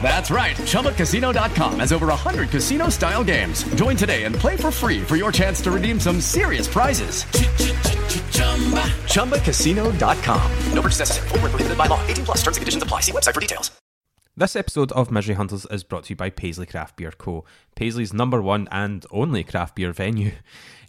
That's right. ChumbaCasino.com has over 100 casino style games. Join today and play for free for your chance to redeem some serious prizes. ChumbaCasino.com. No purchase necessary. Full prohibited by law. 18 plus terms and conditions apply. See website for details. This episode of Misery Hunters is brought to you by Paisley Craft Beer Co., Paisley's number one and only craft beer venue.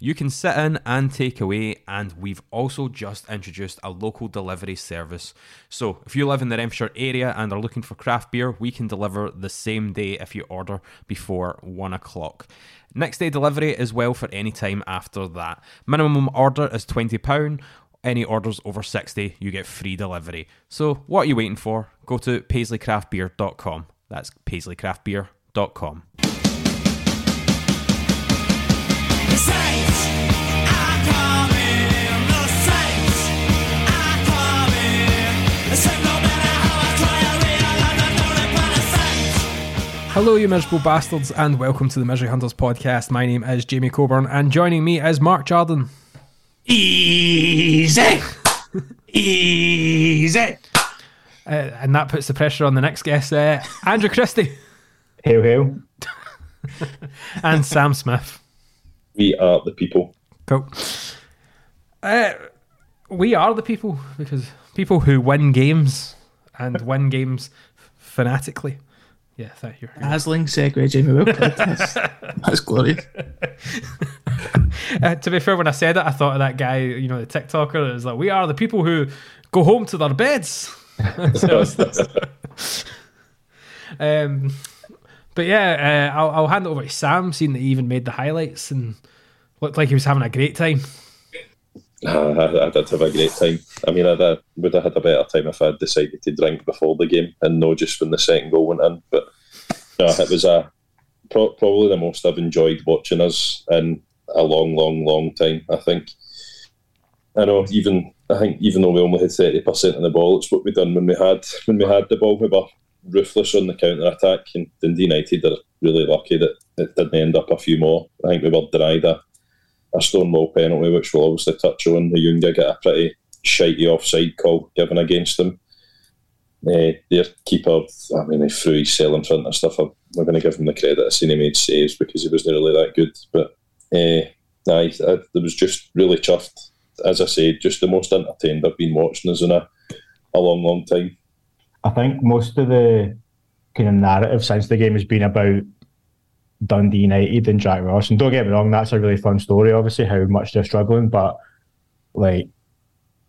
You can sit in and take away, and we've also just introduced a local delivery service. So, if you live in the Renfrewshire area and are looking for craft beer, we can deliver the same day if you order before one o'clock. Next day delivery is well for any time after that. Minimum order is £20 any orders over 60, you get free delivery. So, what are you waiting for? Go to paisleycraftbeer.com. That's paisleycraftbeer.com. Hello, you miserable bastards, and welcome to the Misery Hunters podcast. My name is Jamie Coburn, and joining me is Mark Jordan. Easy. Easy. Uh, and that puts the pressure on the next guest, uh, Andrew Christie. Hail, hail. and Sam Smith. We are the people. Cool. Uh, we are the people because people who win games and win games fanatically. Yeah, thank you. Dazzling segue, Jamie. Well That's, that's glorious. uh, to be fair, when I said it, I thought of that guy, you know, the TikToker. It was like, we are the people who go home to their beds. um, but yeah, uh, I'll, I'll, hand it over to Sam, seeing that he even made the highlights and looked like he was having a great time. Uh, I, I, did have a great time. I mean, I, I would have had a better time if I had decided to drink before the game and not just when the second goal went in. But it was a pro- probably the most I've enjoyed watching us in a long, long, long time. I think. I know even I think even though we only had thirty percent of the ball, it's what we done when we had when we had the ball. We were ruthless on the counter attack, and Dundee United are really lucky that it didn't end up a few more. I think we were denied a a Stonewall penalty, which we'll obviously touch on. The Junga get a pretty shitey offside call given against them. Uh, their keeper, I mean, he threw his cell in front of stuff. I'm not going to give him the credit. I seen he made saves because he wasn't really that good. But uh, I, I, I was just really chuffed. As I said, just the most entertained I've been watching us in a, a long, long time. I think most of the kind of narrative since the game has been about Dundee United and Jack Ross. And don't get me wrong, that's a really fun story, obviously, how much they're struggling. But like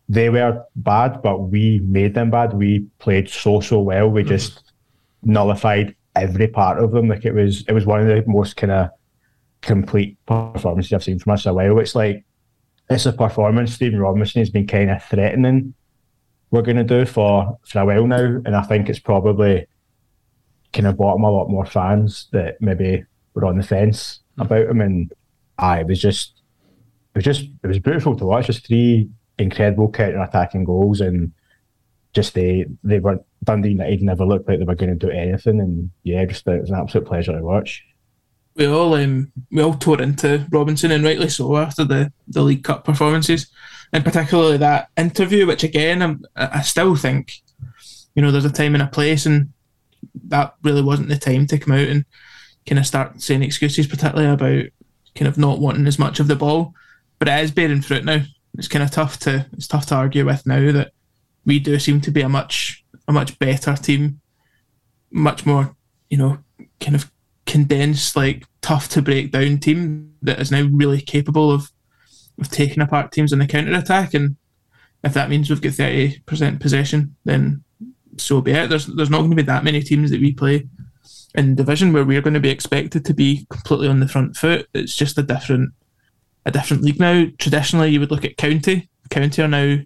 they were bad, but we made them bad. We played so so well. We mm-hmm. just nullified every part of them. Like it was it was one of the most kind of complete performances I've seen from us a while. It's like it's a performance Stephen Robinson has been kind of threatening we're going to do for for a while now, and I think it's probably kind of bought him a lot more fans that maybe were on the fence hmm. about him, and I was just it was just it was beautiful to watch. Just three incredible counter attacking goals, and just they they were Dundee United never looked like they were going to do anything, and yeah, just it was an absolute pleasure to watch. We all um, we all tore into Robinson, and rightly so after the the League Cup performances, and particularly that interview, which again I'm, I still think you know, there's a time and a place, and that really wasn't the time to come out and kind of start saying excuses, particularly about kind of not wanting as much of the ball. But it is bearing fruit now. It's kind of tough to it's tough to argue with now that we do seem to be a much a much better team, much more you know kind of condensed, like tough to break down team that is now really capable of of taking apart teams on the counter attack. And if that means we've got thirty percent possession, then so be it. There's there's not going to be that many teams that we play in division where we're going to be expected to be completely on the front foot. It's just a different a different league now. Traditionally, you would look at county. County are now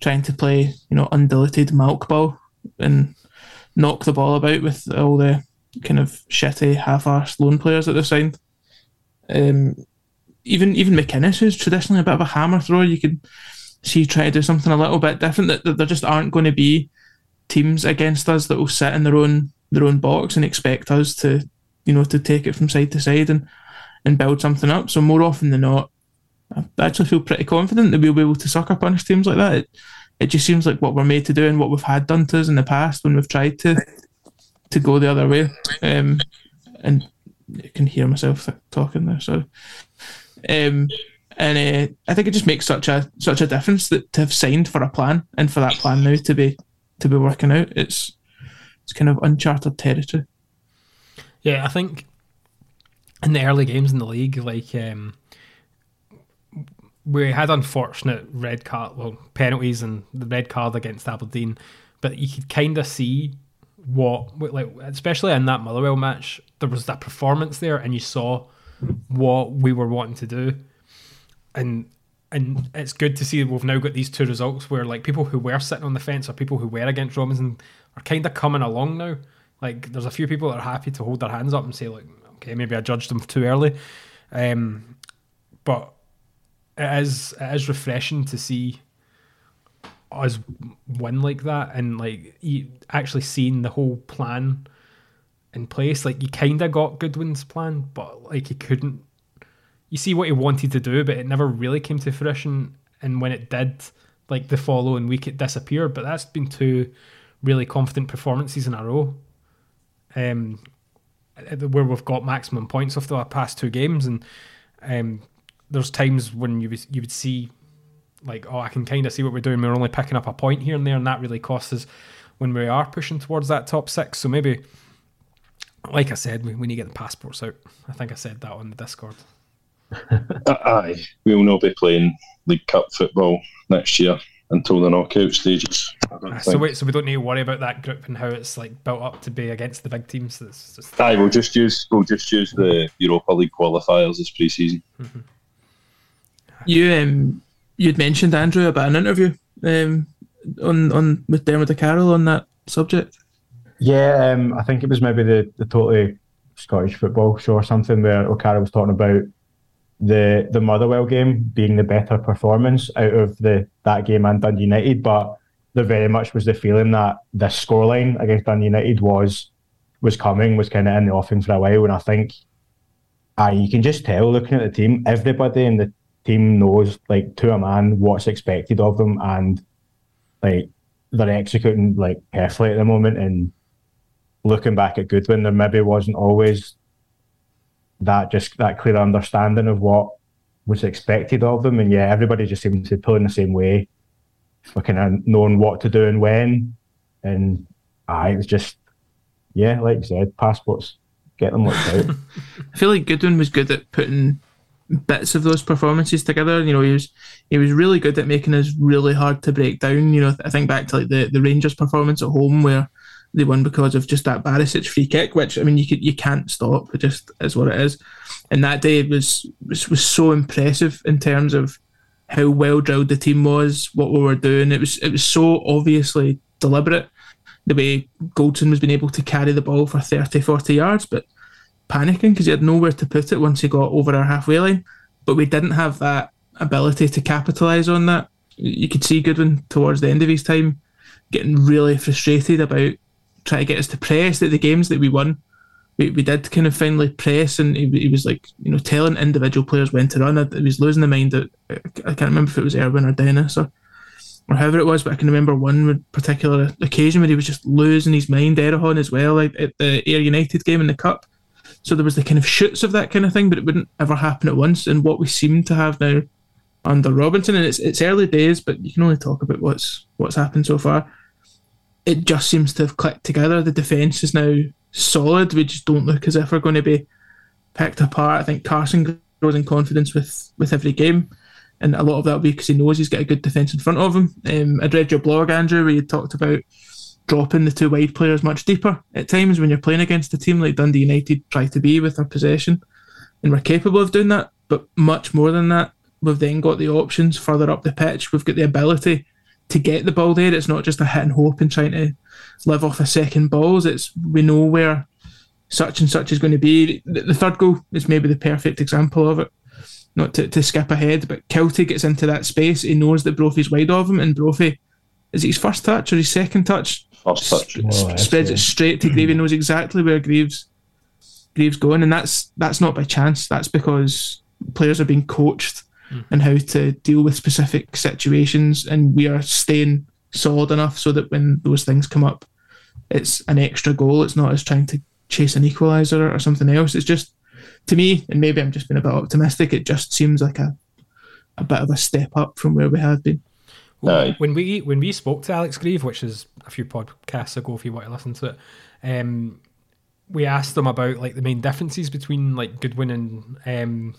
trying to play, you know, undiluted milk ball and knock the ball about with all the kind of shitty half-arsed loan players that they've signed. Um, even even McInnes, who's traditionally a bit of a hammer thrower, you could see try to do something a little bit different. That, that there just aren't going to be teams against us that will sit in their own their own box and expect us to, you know, to take it from side to side and and build something up. So more often than not, I actually feel pretty confident that we'll be able to sucker punch teams like that. It, it just seems like what we're made to do and what we've had done to us in the past when we've tried to to go the other way. Um, and I can hear myself talking there. So, um, and uh, I think it just makes such a such a difference that to have signed for a plan and for that plan now to be to be working out. It's it's kind of uncharted territory. Yeah, I think in the early games in the league, like um, we had unfortunate red card, well, penalties and the red card against Aberdeen, but you could kind of see what, like, especially in that Motherwell match, there was that performance there, and you saw what we were wanting to do, and and it's good to see we've now got these two results where like people who were sitting on the fence or people who were against Robinson are kind of coming along now. Like there's a few people that are happy to hold their hands up and say like, okay, maybe I judged them too early, um, but it is it is refreshing to see us win like that and like actually seeing the whole plan in place. Like you kind of got Goodwin's plan, but like he couldn't. You see what he wanted to do, but it never really came to fruition. And when it did, like the following week, it disappeared. But that's been two really confident performances in a row, um, where we've got maximum points off the past two games. And um, there's times when you you would see like, oh, I can kind of see what we're doing. We're only picking up a point here and there, and that really costs us when we are pushing towards that top six. So maybe, like I said, we, we need to get the passports out. I think I said that on the Discord. Aye, we will not be playing League Cup football next year until the knockout stages. So wait, so we don't need to worry about that group and how it's like built up to be against the big teams. That's just... Aye, we'll just use we'll just use the Europa League qualifiers as pre-season. Mm-hmm. You um you'd mentioned Andrew about an interview um on on with Diarmuid Carroll on that subject. Yeah, um, I think it was maybe the the totally Scottish football show or something where O'Carroll was talking about the the Motherwell game being the better performance out of the that game and Dundee United, but there very much was the feeling that the scoreline against Dundee United was was coming, was kind of in the offing for a while, and I think, uh, you can just tell looking at the team, everybody in the team knows like to a man what's expected of them, and like they're executing like perfectly at the moment. And looking back at Goodwin, there maybe wasn't always that just that clear understanding of what was expected of them. And yeah, everybody just seemed to pull in the same way, for kind uh, knowing what to do and when. And I it was just yeah, like you said, passports, get them looked out. I feel like Goodwin was good at putting bits of those performances together. You know, he was he was really good at making us really hard to break down. You know, I think back to like the, the Rangers performance at home where they won because of just that Barisic free kick, which I mean you could you can't stop. It just is what it is. And that day was was, was so impressive in terms of how well drilled the team was, what we were doing. It was it was so obviously deliberate. The way Goldson was being able to carry the ball for 30, 40 yards, but panicking because he had nowhere to put it once he got over our halfway line. But we didn't have that ability to capitalise on that. You could see Goodwin towards the end of his time getting really frustrated about try to get us to press at the games that we won. We, we did kind of finally press, and he, he was like, you know, telling individual players when to run. He was losing the mind. That I can't remember if it was Erwin or Dennis or or however it was, but I can remember one particular occasion where he was just losing his mind, Erhahon as well, like at the Ayr United game in the Cup. So there was the kind of shoots of that kind of thing, but it wouldn't ever happen at once. And what we seem to have now under Robinson, and it's it's early days, but you can only talk about what's what's happened so far. It just seems to have clicked together. The defence is now solid. We just don't look as if we're going to be picked apart. I think Carson grows in confidence with with every game, and a lot of that will be because he knows he's got a good defence in front of him. Um, I'd read your blog, Andrew, where you talked about dropping the two wide players much deeper at times when you're playing against a team like Dundee United try to be with their possession, and we're capable of doing that. But much more than that, we've then got the options further up the pitch. We've got the ability to get the ball there. It's not just a hit and hope and trying to live off a second balls. It's we know where such and such is going to be. The third goal is maybe the perfect example of it. Not to, to skip ahead, but Kiltie gets into that space. He knows that Brophy's wide of him, and Brophy is it his first touch or his second touch? First touch. Oh, sp- spreads it straight to Greaves. He knows exactly where Greaves Greaves going, and that's that's not by chance. That's because players are being coached mm. and how to deal with specific situations, and we are staying solid enough so that when those things come up, it's an extra goal. It's not as trying to chase an equaliser or something else. It's just to me, and maybe I'm just being a bit optimistic. It just seems like a a bit of a step up from where we have been. Well, when we when we spoke to Alex Greive, which is a few podcasts ago, if you want to listen to it, um, we asked them about like the main differences between like Goodwin and um,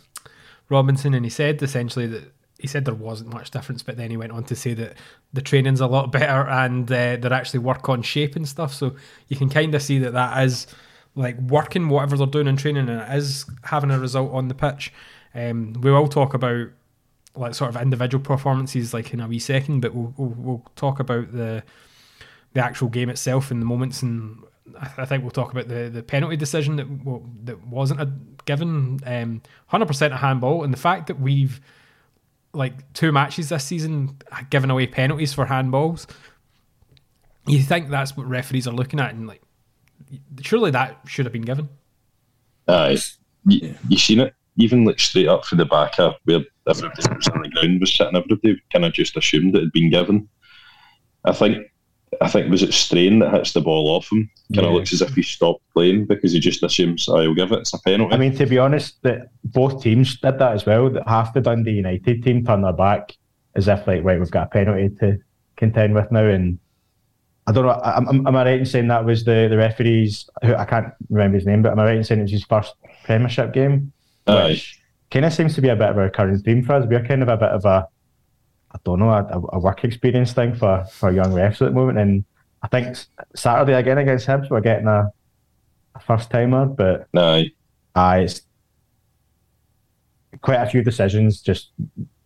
Robinson, and he said essentially that he said there wasn't much difference, but then he went on to say that the training's a lot better and uh, they're actually work on shape and stuff. So you can kind of see that that is like working whatever they're doing in training and it is having a result on the pitch. Um, we will talk about like sort of individual performances like in a wee second, but we'll, we'll, we'll talk about the the actual game itself and the moments and I think we'll talk about the, the penalty decision that well, that wasn't a given. Um, 100% a handball and the fact that we've like two matches this season given away penalties for handballs you think that's what referees are looking at and like surely that should have been given. Aye you, you seen it? Even like straight up for the back where everybody was on the ground was sitting everybody kind of just assumed it had been given. I think I think was it Strain that hits the ball off him. Kind of yeah. looks as if he stopped playing because he just assumes oh, I'll give it. It's a penalty. I mean, to be honest, that both teams did that as well. That half the Dundee United team turned their back as if like right, we've got a penalty to contend with now, and I don't know. Am, am I right in saying that was the the referee's? Who I can't remember his name, but am I right in saying it was his first Premiership game? Aye. Kind of seems to be a bit of a recurring theme for us. We're kind of a bit of a I don't know, a, a, work experience thing for, for young refs at the moment. And I think Saturday again against Hibs, we're getting a, a first timer, but no, uh, it's quite a few decisions just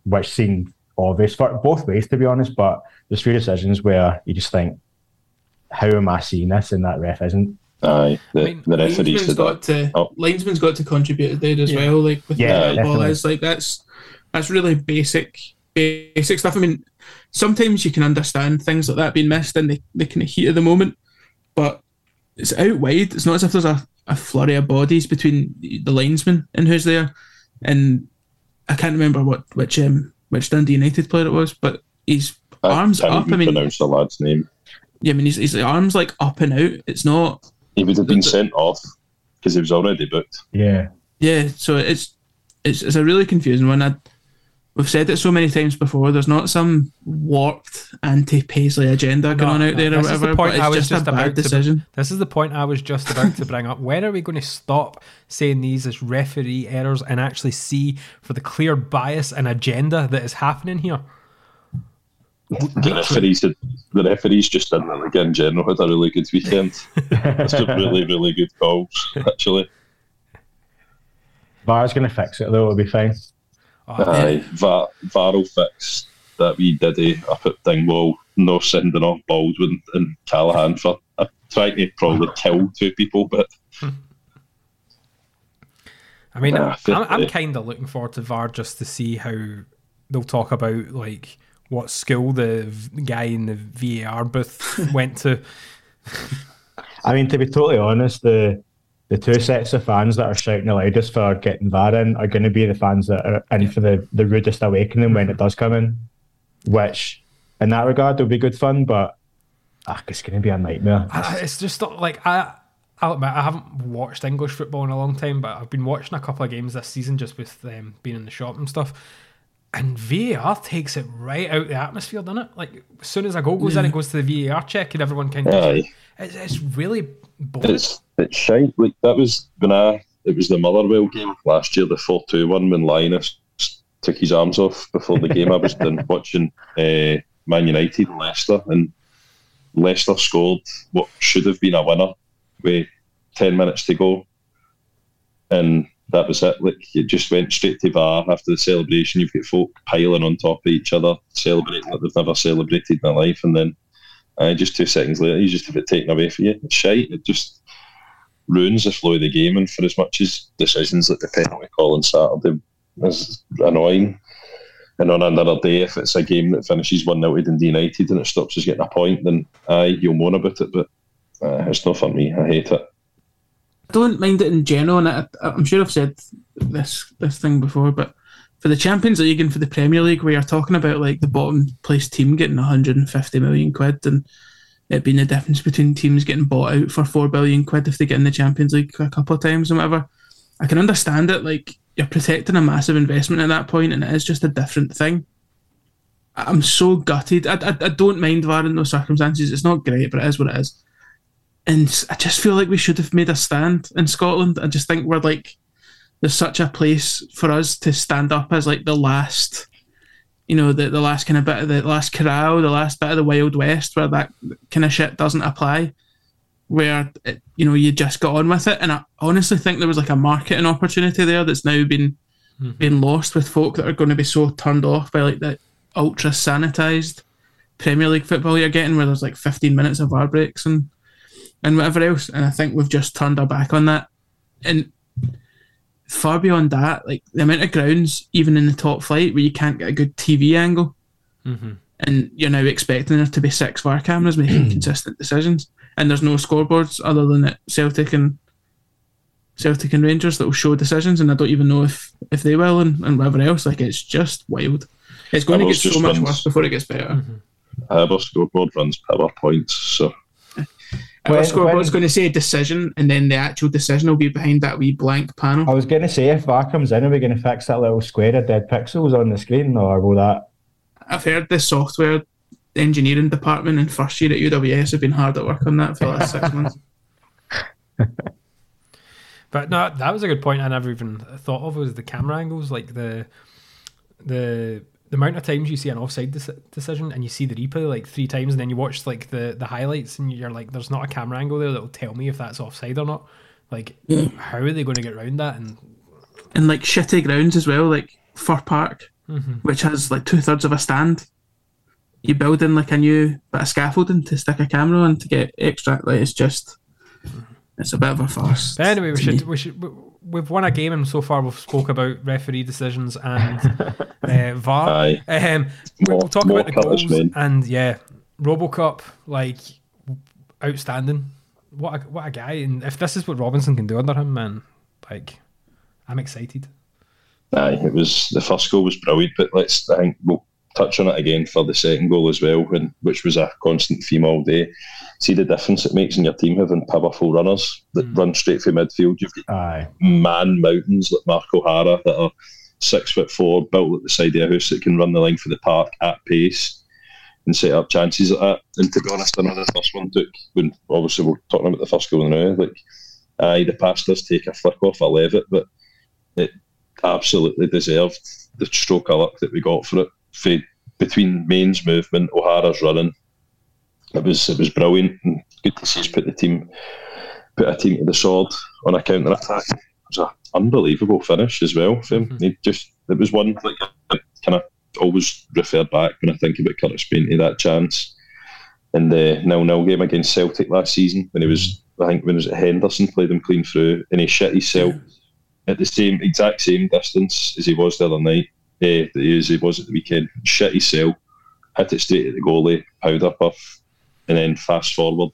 which seem obvious for both ways, to be honest. But there's few decisions where you just think, how am I seeing this? And that ref isn't. Aye, the, I mean, the referee's got to oh. linesman's got to contribute there as yeah. well. Like with yeah, the ball is like that's that's really basic basic stuff. I mean, sometimes you can understand things like that being missed in the, the kind of heat of the moment, but it's out wide. It's not as if there's a, a flurry of bodies between the linesman and who's there. And I can't remember what which um, which Dundee United player it was, but his I arms up. I mean, pronounce the lad's name. Yeah, I mean, his, his arms like up and out. It's not. He would have been sent off because he was already booked. Yeah. Yeah. So it's it's it's a really confusing one. I we've said it so many times before. There's not some warped anti-Paisley agenda going on out there or whatever. The point I was just, just about decision. To, this is the point I was just about to bring up. When are we going to stop saying these as referee errors and actually see for the clear bias and agenda that is happening here? The referees, had, the referees just didn't really in general had a really good weekend. It's been really, really good calls actually. VAR's going to fix it though; it'll be fine. Oh, Aye, VAR, VAR will fix that wee diddy up at Dingwall, no sending off Baldwin and Callaghan for uh, trying to probably kill two people, but. I mean, I'm, I'm kind of looking forward to VAR just to see how they'll talk about like what school the guy in the VAR booth went to. I mean, to be totally honest, the the two sets of fans that are shouting the loudest for getting VAR in are going to be the fans that are in for the, the rudest awakening when it does come in, which in that regard, it'll be good fun, but ah, it's going to be a nightmare. I, it's just not like I. I'll admit I haven't watched English football in a long time, but I've been watching a couple of games this season just with them being in the shop and stuff. And VAR takes it right out the atmosphere, doesn't it? Like as soon as a goal goes in, it goes to the VAR check, and everyone kind of. Aye. It's, it's really boring. It's it's shite. Like that was when I it was the Motherwell game last year, the four two one when Linus took his arms off before the game. I was then watching uh, Man United and Leicester, and Leicester scored what should have been a winner with ten minutes to go, and that was it. Like it just went straight to VAR after the celebration. You've got folk piling on top of each other, celebrating like they've never celebrated in their life, and then uh, just two seconds later, you just have it taken away from you. It's shite. It just ruins the flow of the game. And for as much as decisions like the penalty call on Saturday is annoying, and on another day, if it's a game that finishes 1 0 to United and it stops us getting a point, then aye, you'll moan about it. But uh, it's not for me. I hate it. I don't mind it in general, and I, I'm sure I've said this this thing before, but for the Champions League and for the Premier League, where you're talking about like the bottom place team getting 150 million quid, and it being the difference between teams getting bought out for four billion quid if they get in the Champions League a couple of times and whatever, I can understand it. Like you're protecting a massive investment at that point, and it is just a different thing. I'm so gutted. I, I, I don't mind VAR in those circumstances. It's not great, but it is what it is. And I just feel like we should have made a stand in Scotland. I just think we're like, there's such a place for us to stand up as like the last, you know, the, the last kind of bit of the last corral, the last bit of the Wild West where that kind of shit doesn't apply, where, it, you know, you just got on with it. And I honestly think there was like a marketing opportunity there that's now been, mm-hmm. been lost with folk that are going to be so turned off by like the ultra sanitized Premier League football you're getting where there's like 15 minutes of VAR breaks and and whatever else. And I think we've just turned our back on that. And far beyond that, like the amount of grounds, even in the top flight, where you can't get a good TV angle, Mm-hmm. and you're now expecting there to be six VAR cameras making consistent decisions, and there's no scoreboards other than at Celtic and Celtic and Rangers that will show decisions, and I don't even know if if they will, and, and whatever else. Like it's just wild. It's going to get so just much runs- worse before it gets better. Our scoreboard runs PowerPoints, so Our When- scoreboard's when- going to say decision, and then the actual decision will be behind that wee blank panel. I was going to say, if VAR comes in, are we going to fix that little square of dead pixels on the screen, or will that? I've heard the software engineering department in first year at UWS have been hard at work on that for the last six months. But no, that was a good point. I never even thought of was the camera angles, like the the the amount of times you see an offside dec- decision and you see the replay like three times, and then you watch like the the highlights, and you're like, "There's not a camera angle there that will tell me if that's offside or not." Like, Yeah. how are they going to get around that? And And like shitty grounds as well, like Fir Park, Mhm. which has like two thirds of a stand. You build in like a new bit of scaffolding to stick a camera on to get extra. Like it's just, it's a bit of a farce. But anyway, we should we should we- we've won a game, and so far we've spoke about referee decisions and uh, VAR. Aye. Um, we'll More- talk about the goals and yeah, RoboCup like outstanding. What a, what a guy! And if this is what Robinson can do under him, man, like I'm excited. Aye, it was the first goal was brilliant, but let's I think we'll touch on it again for the second goal as well, when, which was a constant theme all day. See the difference it makes in your team having powerful runners that hmm. run straight through midfield. You've got Aye. man mountains like Mark O'Hara that are six foot four, built at the side of a house that can run the length of the park at pace and set up chances like that. And to be honest, I know the first one took when obviously we're talking about the first goal now, like aye, the pass does take a flick off I a Levitt, but it absolutely deserved the stroke of luck that we got for it. For, between Main's movement, O'Hara's running, it was it was brilliant good to see us put the team put a team to the sword on a counter attack. It was an unbelievable finish as well. For him. He just it was one like I kind of always refer back when I think about Curtis Main to that chance in the nil nil game against Celtic last season when he was I think when he was at Henderson played him clean through and he shit himself at the same exact same distance as he was the other night. Eh, as he was at the weekend, shit himself, hit it straight at the goalie, powder puff, and then fast forward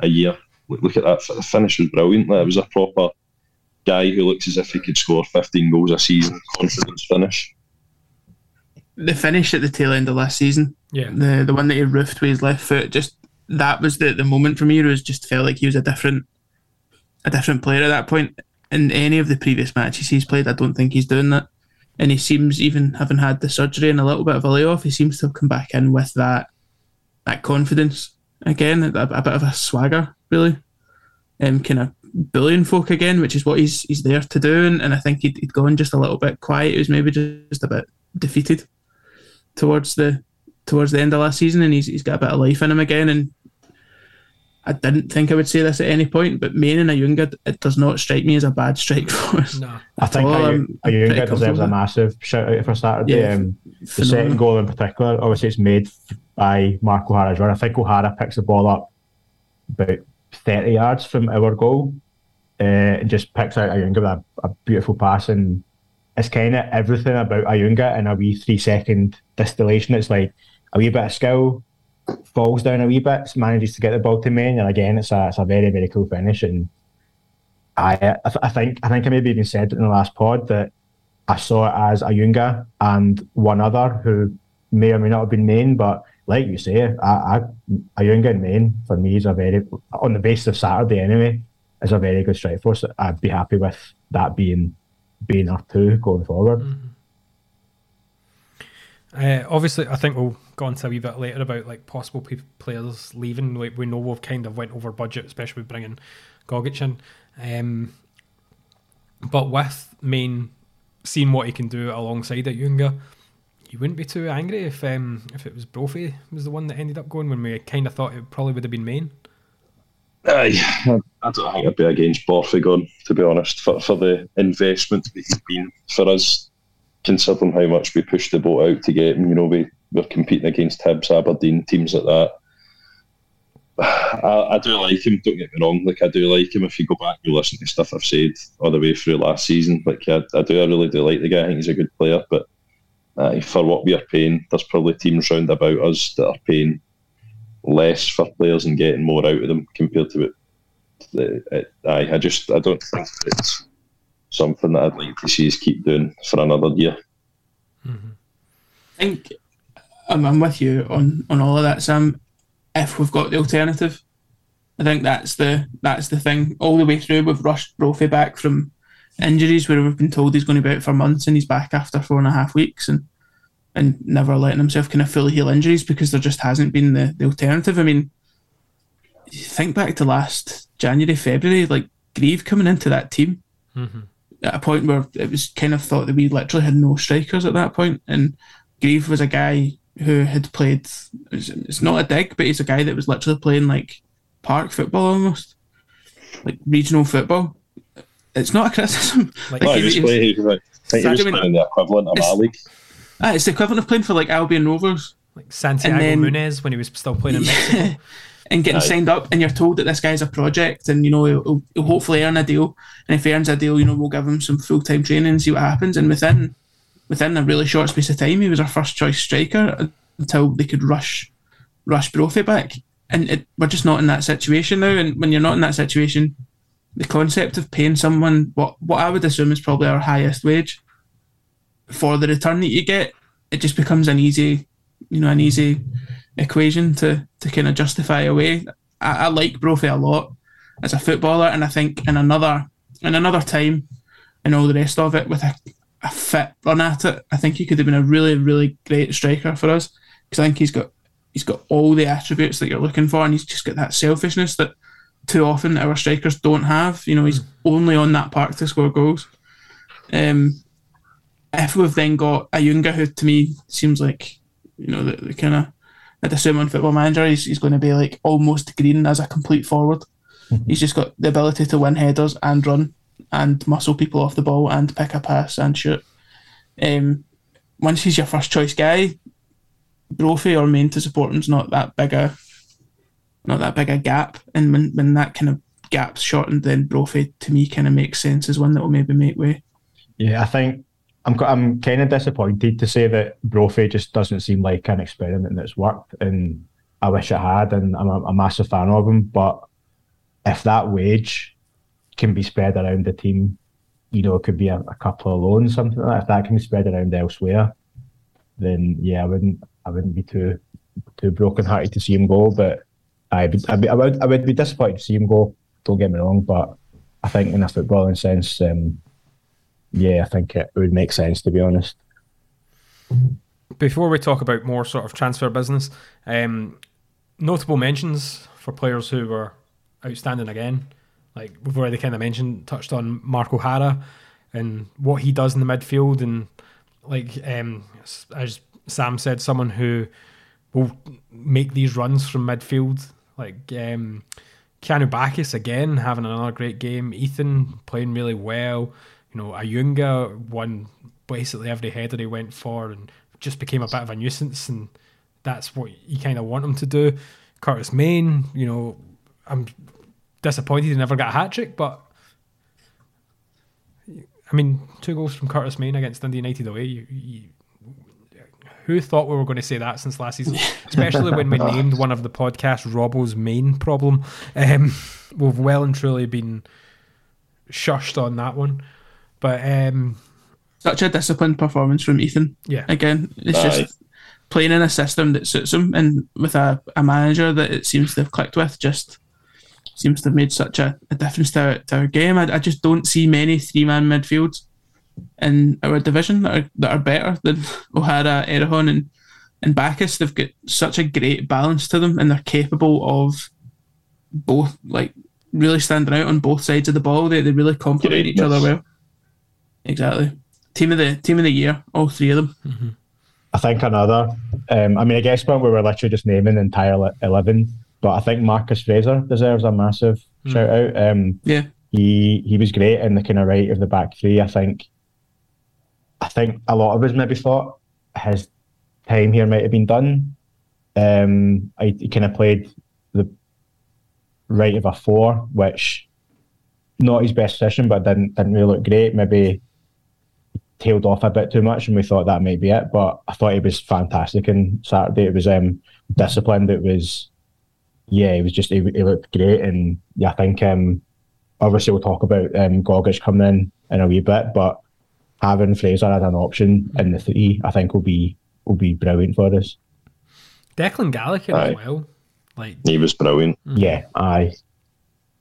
a year. Look, look at that. The finish was brilliant. Like, it was a proper guy who looks as if he could score 15 goals a season. Confidence finish. the finish at the tail end of last season, Yeah. the the one that he roofed with his left foot, just that was the, the moment for me. It was just felt like he was a different a different player at that point. In any of the previous matches he's played, I don't think he's doing that. And he seems even having had the surgery and a little bit of a layoff, he seems to have come back in with that that confidence again, a, a bit of a swagger, really, um, kind of bullying folk again, which is what he's he's there to do. And, and I think he'd, he'd gone just a little bit quiet. He was maybe just a bit defeated towards the towards the end of last season, and he's he's got a bit of life in him again. And I didn't think I would say this at any point, but Main and Ayunga, it does not strike me as a bad strike force. No. I think all, Ayu- I'm- I'm pretty Ayunga deserves a massive shout out for Saturday. Yeah, um, the phenomenal. second goal in particular, obviously, it's made f- by Mark O'Hara's run. I think O'Hara picks the ball up about 30 yards from our goal uh, and just picks out Ayunga with a, a beautiful pass. And it's kind of everything about Ayunga in a wee three second distillation. It's like a wee bit of skill, falls down a wee bit, manages to get the ball to Main. And again, it's a, it's a very, very cool finish. And I, I, th- I think I think I maybe even said it in the last pod that I saw it as Ayunga and one other who may or may not have been Main, but like you say, I, I Ayunga and Main for me is a very on the basis of Saturday anyway is a very good strike force. I'd be happy with that being being our two going forward. Uh, obviously, I think we'll go on to a wee bit later about like possible pe- players leaving. We, we know we've kind of went over budget, especially with bringing Gogic in. Um, but with Main seeing what he can do alongside Ayunga, you wouldn't be too angry if um, if it was Brophy was the one that ended up going when we kind of thought it probably would have been Main. Aye, I don't think I'd be against Brophy going, to be honest, for, for the investment that he's been for us, considering how much we pushed the boat out to get him. You know, we, we're competing against Hibs, Aberdeen, teams like that. I, I do like him, don't get me wrong. Like, I do like him. If you go back and you listen to stuff I've said all the way through last season, like, I, I do, I really do like the guy. I think he's a good player, but uh, for what we are paying, there's probably teams round about us that are paying less for players and getting more out of them compared to it. The, it I, I just I don't think it's something that I'd like to see us keep doing for another year. I think I'm, I'm with you on, on all of that, Sam. If we've got the alternative, I think that's the that's the thing. All the way through, we've rushed Brophy back from injuries where we've been told he's going to be out for months and he's back after four and a half weeks and and never letting himself kind of fully heal injuries because there just hasn't been the, the alternative. I mean, think back to last January, February, like Greive coming into that team mm-hmm. at a point where it was kind of thought that we literally had no strikers at that point, and Greive was a guy who had played. It's it's not a dig, but he's a guy that was literally playing like park football almost, like regional football. It's not a criticism. Like, No, he- he was he was- playing, he was, I think he was Sadio playing the equivalent of It's- our league. Ah, it's the equivalent of playing for like Albion Rovers. Like Santiago then- Munez when he was still playing in Mexico. and getting Aye. signed up, and you're told that this guy's a project, and you know he'll, he'll- he'll hopefully earn a deal. And if he earns a deal, you know we'll give him some full time training and see what happens. And within within a really short space of time, he was our first choice striker until they could rush rush Brophy back. And it, we're just not in that situation now. And when you're not in that situation, the concept of paying someone what what I would assume is probably our highest wage for the return that you get, it just becomes an easy, you know, an easy equation to to kind of justify away. I, I like Brophy a lot as a footballer, and I think in another in another time and all the rest of it with a, a fit run at it, I think he could have been a really really great striker for us because I think he's got he's got all the attributes that you're looking for, and he's just got that selfishness that too often our strikers don't have. You know, he's only on that park to score goals. Um, if we've then got Ayunga, who to me seems like you know the, the kind of I'd assume on Football Manager he's, he's going to be like almost green as a complete forward. He's just got the ability to win headers and run and muscle people off the ball and pick a pass and shoot. Um, once he's your first choice guy, Brophy or Main to support him's not that big a not that big a gap. And when, when that kind of gap's shortened, then Brophy to me kind of makes sense as one that will maybe make way. Yeah, I think I'm I'm kind of disappointed to say that Brophy just doesn't seem like an experiment that's worked, and I wish it had. And I'm a, a massive fan of him, but if that wage can be spread around the team, you know, it could be a, a couple of loans, something like that. If that can be spread around elsewhere, then yeah, I wouldn't I wouldn't be too too broken hearted to see him go. But I I, I would I would be disappointed to see him go. Don't get me wrong, but I think in a footballing sense, um, yeah, I think it would make sense to be honest. Before we talk about more sort of transfer business, um, notable mentions for players who were outstanding again. Like we've already kind of mentioned, touched on Mark O'Hara and what he does in the midfield, and like um, as Sam said, someone who will make these runs from midfield. Like um, Keanu Baccus again having another great game. Ethan playing really well. You know, Ayunga won basically every header he went for and just became a bit of a nuisance, and that's what you kind of want him to do. Curtis Main, you know, I'm disappointed he never got a hat trick, but I mean, two goals from Curtis Main against Dundee United away. You, you, who thought we were going to say that since last season? Especially when we named one of the podcast Robbo's main problem. Um, we've well and truly been shushed on that one. But um, such a disciplined performance from Ethan. Yeah. Again, it's Aye. just playing in a system that suits him and with a, a manager that it seems to have clicked with just seems to have made such a, a difference to our, to our game. I, I just don't see many three man midfields in our division that are that are better than O'Hara, Erhahon, and and Baccus. They've got such a great balance to them, and they're capable of both like really standing out on both sides of the ball. They they really complement each other well. Exactly. Team of the team of the year, all three of them. Mm-hmm. I think another. Um, I mean, I guess when we were literally just naming the entire eleven, but I think Marcus Fraser deserves a massive mm. shout out. Um, yeah, he he was great in the kind of right of the back three. I think. I think a lot of us maybe thought his time here might have been done. Um, I, he kind of played the right of a four, which not his best position, but didn't didn't really look great. Maybe tailed off a bit too much, and we thought that might be it. But I thought he was fantastic on Saturday. It was um, disciplined. It was, yeah, it was just he, he looked great, and yeah, I think um, obviously we'll talk about um, Gogic coming in in a wee bit, but having Fraser as an option in the three, I think will be will be brilliant for us. Declan Gallagher aye. as well, like he was brilliant. Mm-hmm. Yeah, aye.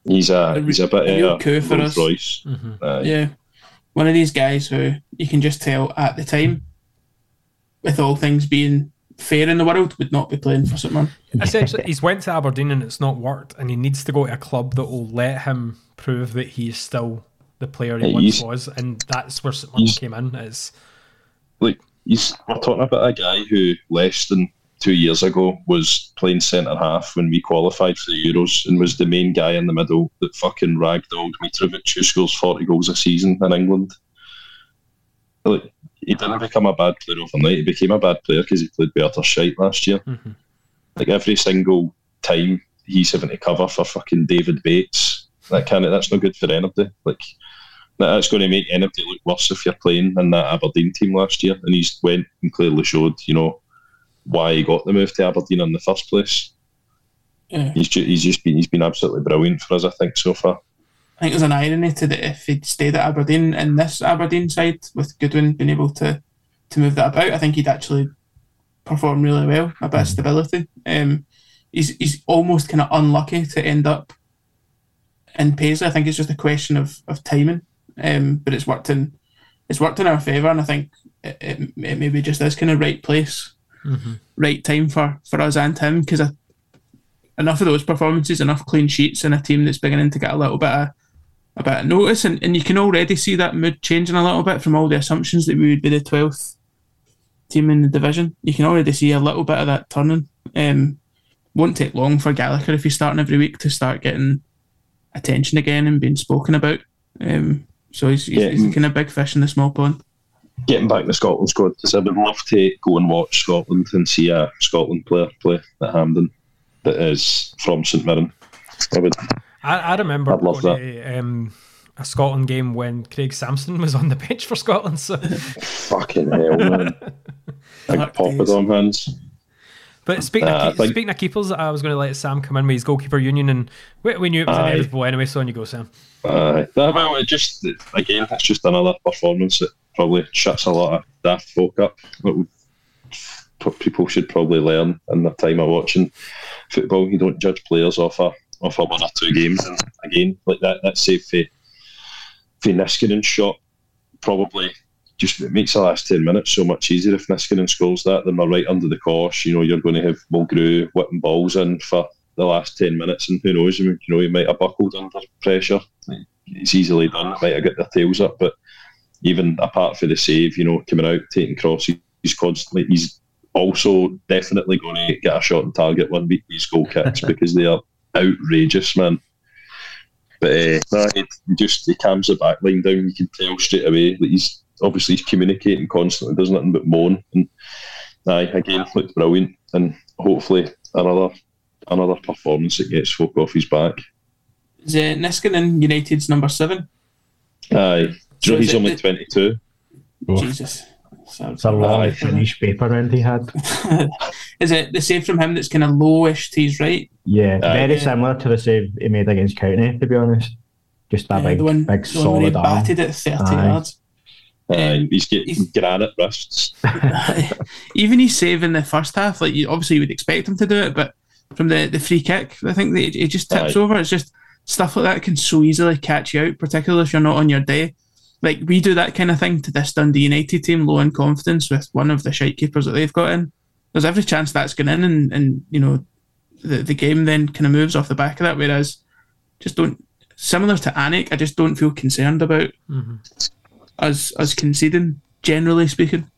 He's a he's a bit a of a for us. Royce. Mm-hmm. Yeah, one of these guys who you can just tell at the time, with all things being fair in the world, would not be playing for someone. Essentially, he's went to Aberdeen and it's not worked, and he needs to go to a club that will let him prove that he's still the player he once was, and that's where someone came in. Is like he's we're talking about a guy who less than two years ago was playing centre half when we qualified for the Euros and was the main guy in the middle that fucking ragdolled Mitrovic, who scores 40 goals a season in England. Like, he didn't become a bad player overnight. He became a bad player because he played better shite last year. Mm-hmm. Like every single time he's having to cover for fucking David Bates, that kind of that's not good for anybody. Like that's going to make anybody look worse if you're playing in that Aberdeen team last year. And he's went and clearly showed, you know, why he got the move to Aberdeen in the first place. Yeah. He's just, he's just been he's been absolutely brilliant for us, I think, so far. I think there's an irony to that if he'd stayed at Aberdeen in this Aberdeen side with Goodwin being able to to move that about, I think he'd actually perform really well, a bit of stability. Um, he's he's almost kind of unlucky to end up in Paisley. I think it's just a question of, of timing, um, but it's worked in it's worked in our favour, and I think it, it, it maybe just is kind of right place mm-hmm. right time for, for us and him because enough of those performances, enough clean sheets, and a team that's beginning to get a little bit of a bit of notice, and, and you can already see that mood changing a little bit from all the assumptions that we would be the twelfth team in the division. You can already see a little bit of that turning. Um, won't take long for Gallagher if he's starting every week to start getting attention again and being spoken about. Um, so he's, he's, yeah. he's kind of big fish in the small pond getting back to Scotland squad because I would love to go and watch Scotland and see a Scotland player play at Hampden that is from St Mirren. I would. I, I remember I'd love that. To, um, a Scotland game when Craig Samson was on the bench for Scotland. So fucking hell, man! Big poppadom hands. But speaking, uh, of, speaking of keepers, I was going to let Sam come in with his goalkeeper union, and we, we knew it was aye. inevitable anyway. So on you go, Sam. Uh, well, it just again, it's just another performance that probably shuts a lot of daft folk up. We've people should probably learn in their time of watching football. You don't judge players off a off a one or two games. And again, like that that save for for Niskanen shot probably just it makes the last ten minutes so much easier if Niskanen scores that. Then we're right under the cosh. You know, you're going to have Mulgrew whipping balls in for the last ten minutes, and who knows? You know, he might have buckled under pressure. It's easily done. Might have got their tails up, but even apart from the save, you know, coming out taking crosses, he's constantly he's also definitely going to get a shot on target one week these goal kicks because they are outrageous, man. But uh, nah, he just he calms the back line down. You can tell straight away that he's obviously he's communicating constantly, does nothing but moan. And aye, again looked brilliant, and hopefully another another performance that gets folk off his back. Is uh, Niskanen United's number seven? Aye, So so is he's only the- twenty two. Jesus. So, It's a long finish paper round he had. Is it the save from him that's kind of lowish to his right? Yeah, Aye. very similar to the save he made against County, to be honest. Just that Yeah, big, the one, big the one where he solid arm. batted it 30 Aye. yards. Aye, um, he's getting granite wrists. Even his save in the first half, like you obviously you would expect him to do it, but from the, the free kick, I think that he he just tips Aye. over. It's just stuff like that can so easily catch you out, particularly if you're not on your day. Like we do that kind of thing to this Dundee United team, low in confidence with one of the shite keepers that they've got in. There's every chance that's going in, and, and you know the the game then kind of moves off the back of that. Whereas just don't similar to Anik, I just don't feel concerned about mm-hmm. Us us conceding. Generally speaking,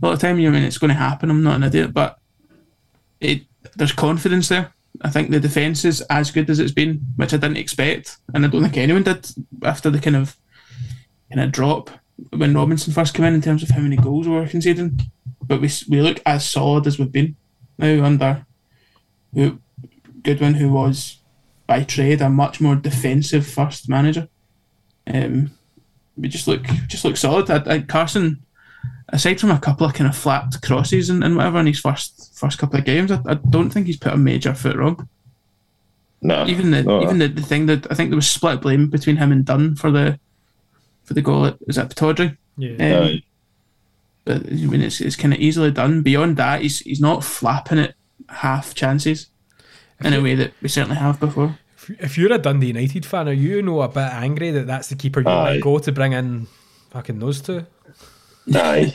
a lot of time you mean it's going to happen. I'm not an idiot, but it there's confidence there. I think the defence is as good as it's been, which I didn't expect, and I don't think anyone did after the kind of kind of drop when Robinson first came in in terms of how many goals we were conceding. But we we look as solid as we've been now under who Goodwin, who was by trade a much more defensive first manager. Um, we just look just look solid. I, I, Carson, aside from a couple of kind of flapped crosses and, and whatever in his first first couple of games, I, I don't think he's put a major foot wrong. No, Even the no. even the, the thing that I think there was split blame between him and Dunne for the for the goal. At, is that Pataudry? Yeah. Um, Aye. but I mean, it's it's kind of easily done. Beyond that, he's he's not flapping at half chances in a way that we certainly have before. If you're a Dundee United fan, are you know a bit angry that that's the keeper you Aye. let go to bring in fucking those two? Aye.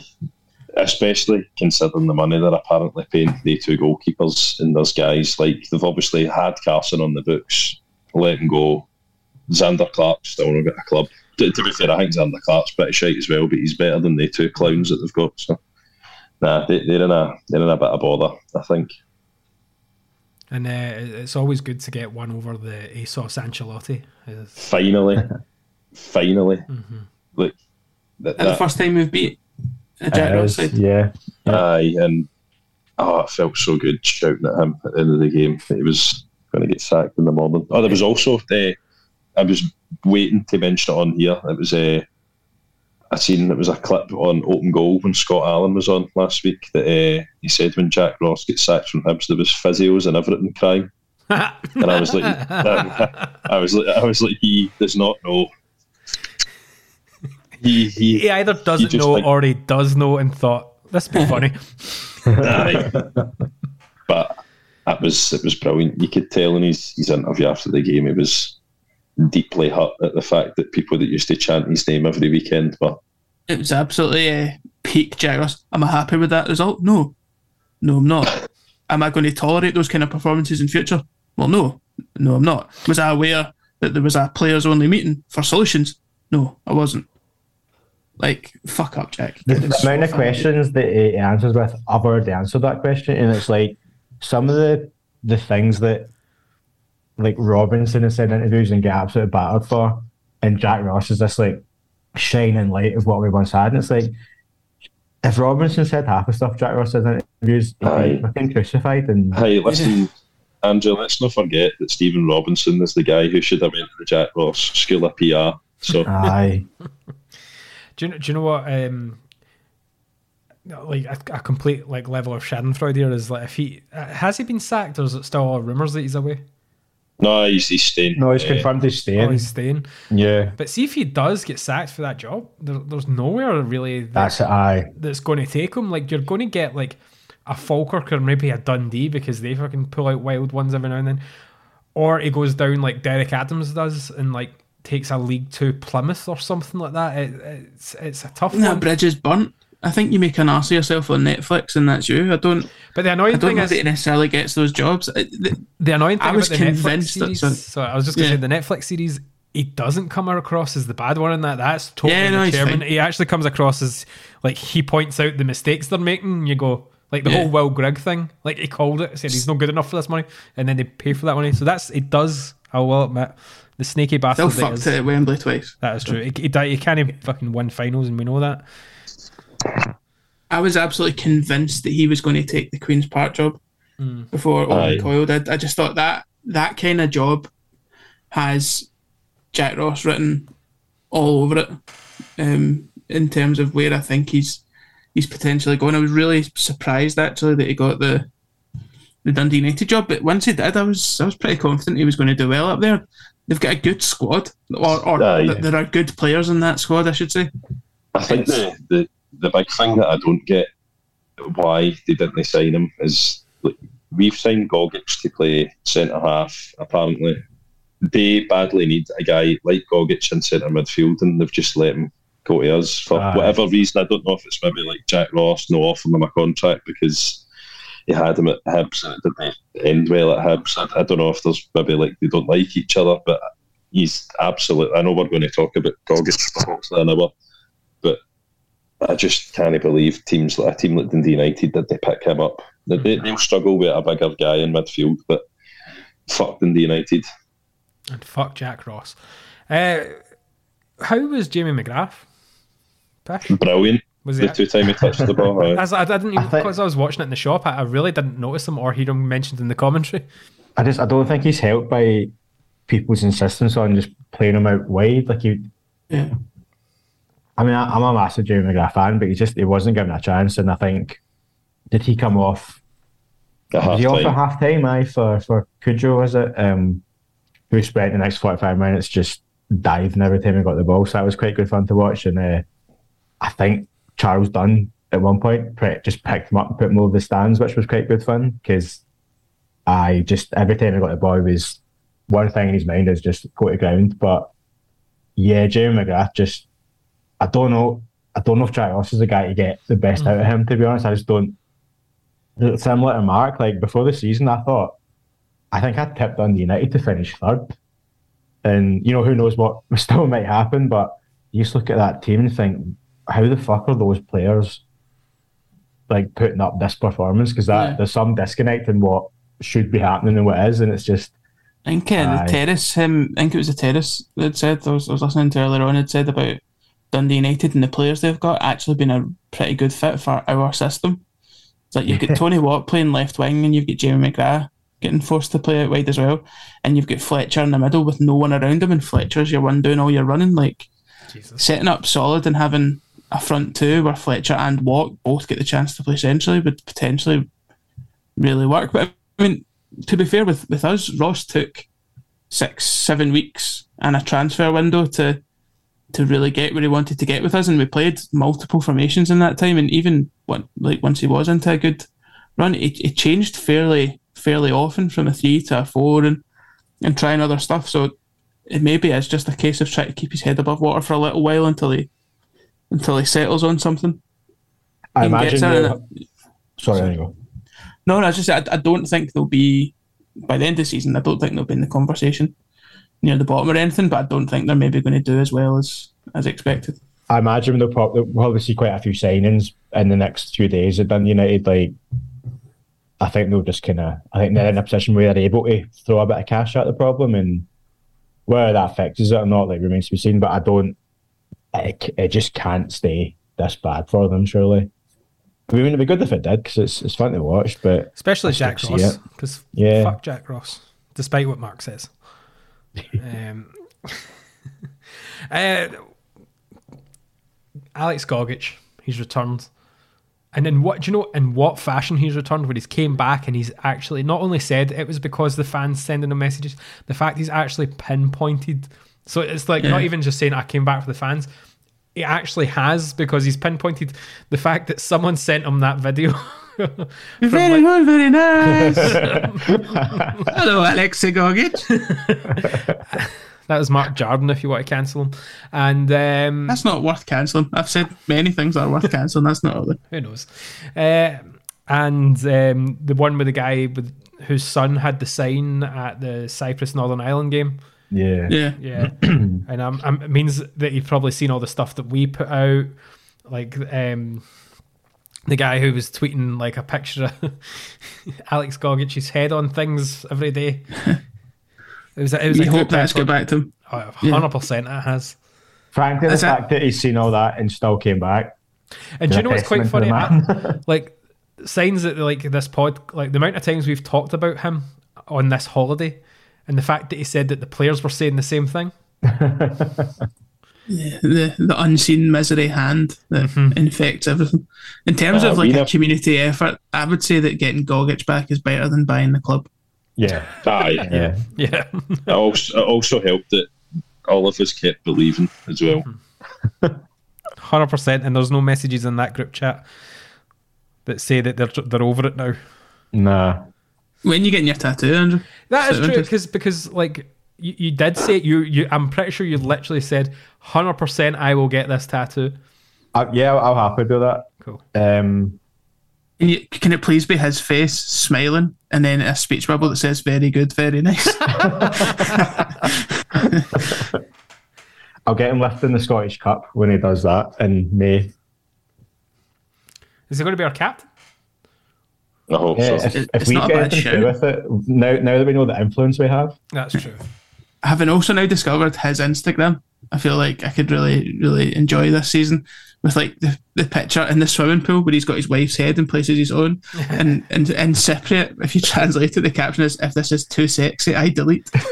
Especially considering the money they're apparently paying the two goalkeepers and those guys like they've obviously had Carson on the books, let him go. Zander Clark still not got a club. To, to be fair, I think Zander Clark's pretty shite as well, but he's better than the two clowns that they've got. So nah, they, they're in a they're in a bit of bother, I think. And uh, it's always good to get one over the ASOS Ancelotti. It's- Finally. finally. Like that, And the first time we've beat a Jack It Ross is, side. yeah. Aye, and oh, it felt so good shouting at him at the end of the game that he was going to get sacked in the morning. Oh, there was also uh, I was waiting to mention it on here. It was uh, I seen it was a clip on Open Goal when Scott Allan was on last week that uh, he said when Jack Ross gets sacked from Hibs there was physios and everything crying, and I was like, I was like, I was like, he does not know. He he, He either doesn't just know think- or he does know and thought, this would be funny. Aye. but that was it was brilliant. You could tell in his, his interview after the game, it was deeply hurt at the fact that people that used to chant his name every weekend were It was absolutely uh, peak Jack Ross. Am I happy with that result? No. No, I'm not. Am I going to tolerate those kind of performances in future? Well, no. No, I'm not. Was I aware that there was a players only meeting for solutions? No, I wasn't. Like, fuck up, Jack. the, the this amount of off my head. questions that he answers with, I've already answered that question, and it's like some of the the things that like Robinson has said in interviews and get absolutely battered for, and Jack Ross is this like shining light of what we once had, and it's like if Robinson said half the stuff Jack Ross says in interviews, he'd Aye. be fucking crucified. And Hey, listen, Andrew, let's not forget that Stephen Robinson is the guy who should have went to the Jack Ross School of PR. So aye, Do you, know- do you know what? Um, like a, a complete like level of Schadenfreude here is like if he uh, has he been sacked or is it still all rumours that he's away? No, he's he's staying. no, he's Uh, confirmed he's staying. Oh, he's staying. yeah, But see if he does get sacked for that job, there, there's nowhere really that, that's. Aye, that's going to take him. Like you're going to get like a Falkirk or maybe a Dundee because they fucking pull out wild ones every now and then, or he goes down like Derek Adams does and like takes a League Two Plymouth or something like that. It, it's it's a tough That one. bridge is burnt. I think you make an ass of yourself on Netflix, and that's you. I don't. But the annoying I don't thing know is that he necessarily gets those jobs. Uh, the- The annoying thing I was about the Netflix convinced that series. some- so I was just gonna Yeah. say the Netflix series. He doesn't come across as the bad one in that. That's totally Yeah, no, the chairman. He actually comes across as like he points out the mistakes they're making. And you go like the Yeah. whole Will Grigg thing. Like he called it, said he's not good enough for this money, and then they pay for that money. So that's it. Does I will admit the snaky bastard. Still that fucked is- at Wembley twice. That is true. He, he, he can't even fucking win finals, and we know that. I was absolutely convinced that he was going to take the Queen's Park job Mm. before Aye. Owen Coyle did. I just thought that that kind of job has Jack Ross written all over it. Um, in terms of where I think he's he's potentially going, I was really surprised actually that he got the the Dundee United job. But once he did, I was I was pretty confident he was going to do well up there. They've got a good squad, or, or Aye. th- there are good players in that squad, I should say. I think the, the the big thing that I don't get why they didn't sign him is like, we've signed Gogic to play centre half. Apparently, they badly need a guy like Gogic in centre midfield, and they've just let him go to us for whatever reason. I don't know if it's maybe like Jack Ross no offering him a contract because he had him at Hibs and it didn't end well at Hibs. I, I don't know if there's maybe like they don't like each other, but he's absolute. I know we're going to talk about Gogic for hopefully an hour, I just can't believe teams like a team like Dundee United that they pick him up. They, they, they'll struggle with a bigger guy in midfield, but fuck Dundee United. And fuck Jack Ross. Uh, how was Jamie McGrath? Pish? Brilliant. Was the he- two time he touched the ball. aye. As I didn't even I think- because I was watching it in the shop. I, I really didn't notice him or hear him mentioned in the commentary. I just I don't think he's helped by people's insistence on just playing him out wide. Like you, Yeah. I mean, I, I'm a massive Jamie McGrath fan, but he just he wasn't given a chance. And I think did he come off? Was he off at half time? Aye, for for Cudjoe was it? Um, who spent the next forty five minutes just diving every time he got the ball. So that was quite good fun to watch. And uh, I think Charles Dunne at one point just picked him up and put him over the stands, which was quite good fun because I just every time he got the ball, he was one thing in his mind is just go to ground. But yeah, Jamie McGrath just I don't know. I don't know if Jack Ross is the guy to get the best out of him. To be honest, I just don't. Similar to Mark, like before the season, I thought I think I tipped on the United to finish third, and you know who knows what still might happen. But you just look at that team and think, how the fuck are those players like putting up this performance? Because that Yeah. there's some disconnect in what should be happening and what is, and it's just I think uh, the terrace, him, I think it was the terrace that said, I was, I was listening to earlier on, had said about Dundee United and the players they've got actually been a pretty good fit for our system. It's like you've got Tony Watt playing left wing and you've got Jamie McGrath getting forced to play out wide as well. And you've got Fletcher in the middle with no one around him, and Fletcher's your one doing all your running. Like setting up solid and having a front two where Fletcher and Watt both get the chance to play centrally would potentially really work. But I mean, to be fair with, with us, Ross took six, seven weeks and a transfer window to to really get where he wanted to get with us, and we played multiple formations in that time. And even when, like once he was into a good run, it, it changed fairly fairly often from a three to a four and and trying other stuff. So it maybe is just a case of trying to keep his head above water for a little while until he until he settles on something. I imagine. they'll- Sorry, there you go. No, no, I just I, I don't think there'll be by the end of the season. I don't think they'll be in the conversation near the bottom or anything. But I don't think they're maybe going to do as well as as expected. I imagine they'll probably, we'll probably see quite a few signings in the next few days at Dundee United. Like, I think they'll just kind of, I think they're in a position where they're able to throw a bit of cash at the problem, and whether that fixes it or not, like remains to be seen. But I don't, it, it just can't stay this bad for them. Surely, I mean, it'd be good if it did because it's it's fun to watch, but Especially Jack Ross, it. because Yeah. fuck Jack Ross, despite what Mark says. Um, uh, Alex Gogic, he's returned. And in what do you know in what fashion he's returned? Where he's came back and he's actually not only said it was because the fans sending him messages, the fact he's actually pinpointed. So it's like not even just saying I came back for the fans. He actually has because he's pinpointed the fact that someone sent him that video very good, very nice. Hello, Alexei Gogic. That was Mark Jarden if you want to cancel him. And um, That's not worth cancelling. I've said many things that are worth cancelling. That's not all. who knows? Uh, and um, the one with the guy with whose son had the sign at the Cyprus Northern Ireland game. Yeah. Yeah. Yeah, and um, um, it means that you've probably seen all the stuff that we put out, like um, the guy who was tweeting like a picture of Alex Gogic's head on things every day. It was. A, it was We a hope group that's effort. got back to him. Oh, 100% it has. Frankly, the Is that- fact that he's seen all that and still came back. And do you know what's quite funny? to. I- like signs that like this pod, like the amount of times we've talked about him on this holiday, and the fact that he said that the players were saying the same thing. Yeah, the the unseen misery hand that Mm-hmm. infects everything. In terms Uh, of like a nev- community effort, I would say that getting Gogic back is better than buying the club. Yeah. Aye. Yeah. Yeah, It also, it also helped that all of us kept believing as well. hundred percent. And there's no messages in that group chat that say that they're they're over it now. Nah. When you getting your tattoo, Andrew? That is So true because because like you, you did say you you I'm pretty sure you literally said hundred percent I will get this tattoo. Uh, yeah, I'll happily do that. Cool. Um, Can, you, can it please be his face smiling and then a speech bubble that says "very good, very nice"? I'll get him lifting the Scottish Cup when he does that in May. Is he going to be our captain? I hope Yeah, so. if, if it's we not get anything to do with it, now, now that we know the influence we have, That's true. Having also now discovered his Instagram, I feel like I could really, really enjoy this season with like the, the picture in the swimming pool where he's got his wife's head in places his own. and, and in Cypriot, if you translate it, the caption is if this is too sexy, I delete. He's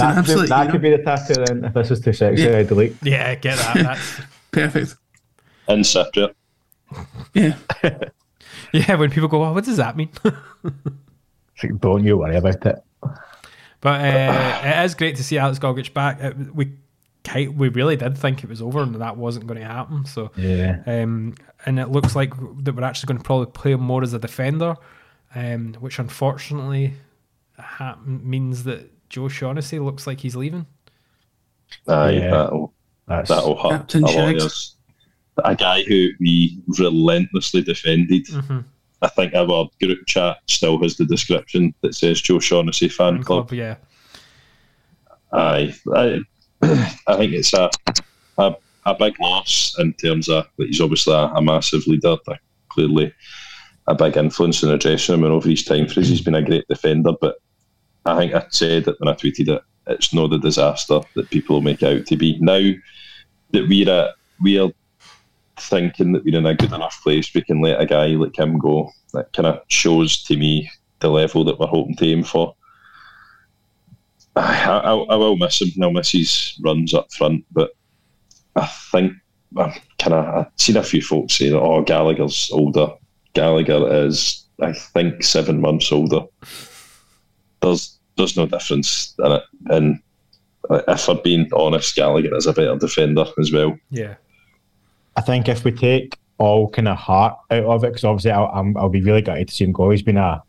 an that, absolute that hero. could be the tattoo then. If this is too sexy, Yeah. I delete. Yeah, get that. That's perfect. In Cypriot. Yeah. yeah. When people go, oh, what does that mean? Like, don't you worry about it. But uh, it is great to see Alex Gogic back. It, we we really did think it was over and that wasn't going to happen. So Yeah. um, and it looks like that we're actually going to probably play him more as a defender, um, which unfortunately ha- means that Joe Shaughnessy looks like he's leaving. Aye, Yeah. that'll, That's that'll hurt Captain a lot of us. A guy who we relentlessly defended. Mm-hmm. I think our group chat still has the description that says Joe Shaughnessy fan club. Club, yeah. Aye, I, I think it's a, a a big loss in terms of that he's obviously a, a massive leader, clearly a big influence in the dressing room and over his time for us. He's been a great defender, but I think I said it when I tweeted it. It's not the disaster that people make out to be. Now that we're at, we're thinking that we're in a good enough place, we can let a guy like him go. That kind of shows to me the level that we're hoping to aim for. I, I, I will miss him. I'll miss his runs up front, but I think I'm kind of I've seen a few folks say that oh Gallagher's older. Gallagher is I think seven months older. There's there's no difference in it, and uh, if I'm being honest, Gallagher is a better defender as well. Yeah. I think if we take all kind of heart out of it, because obviously I'll, I'm, I'll be really gutted to see him go. He's been a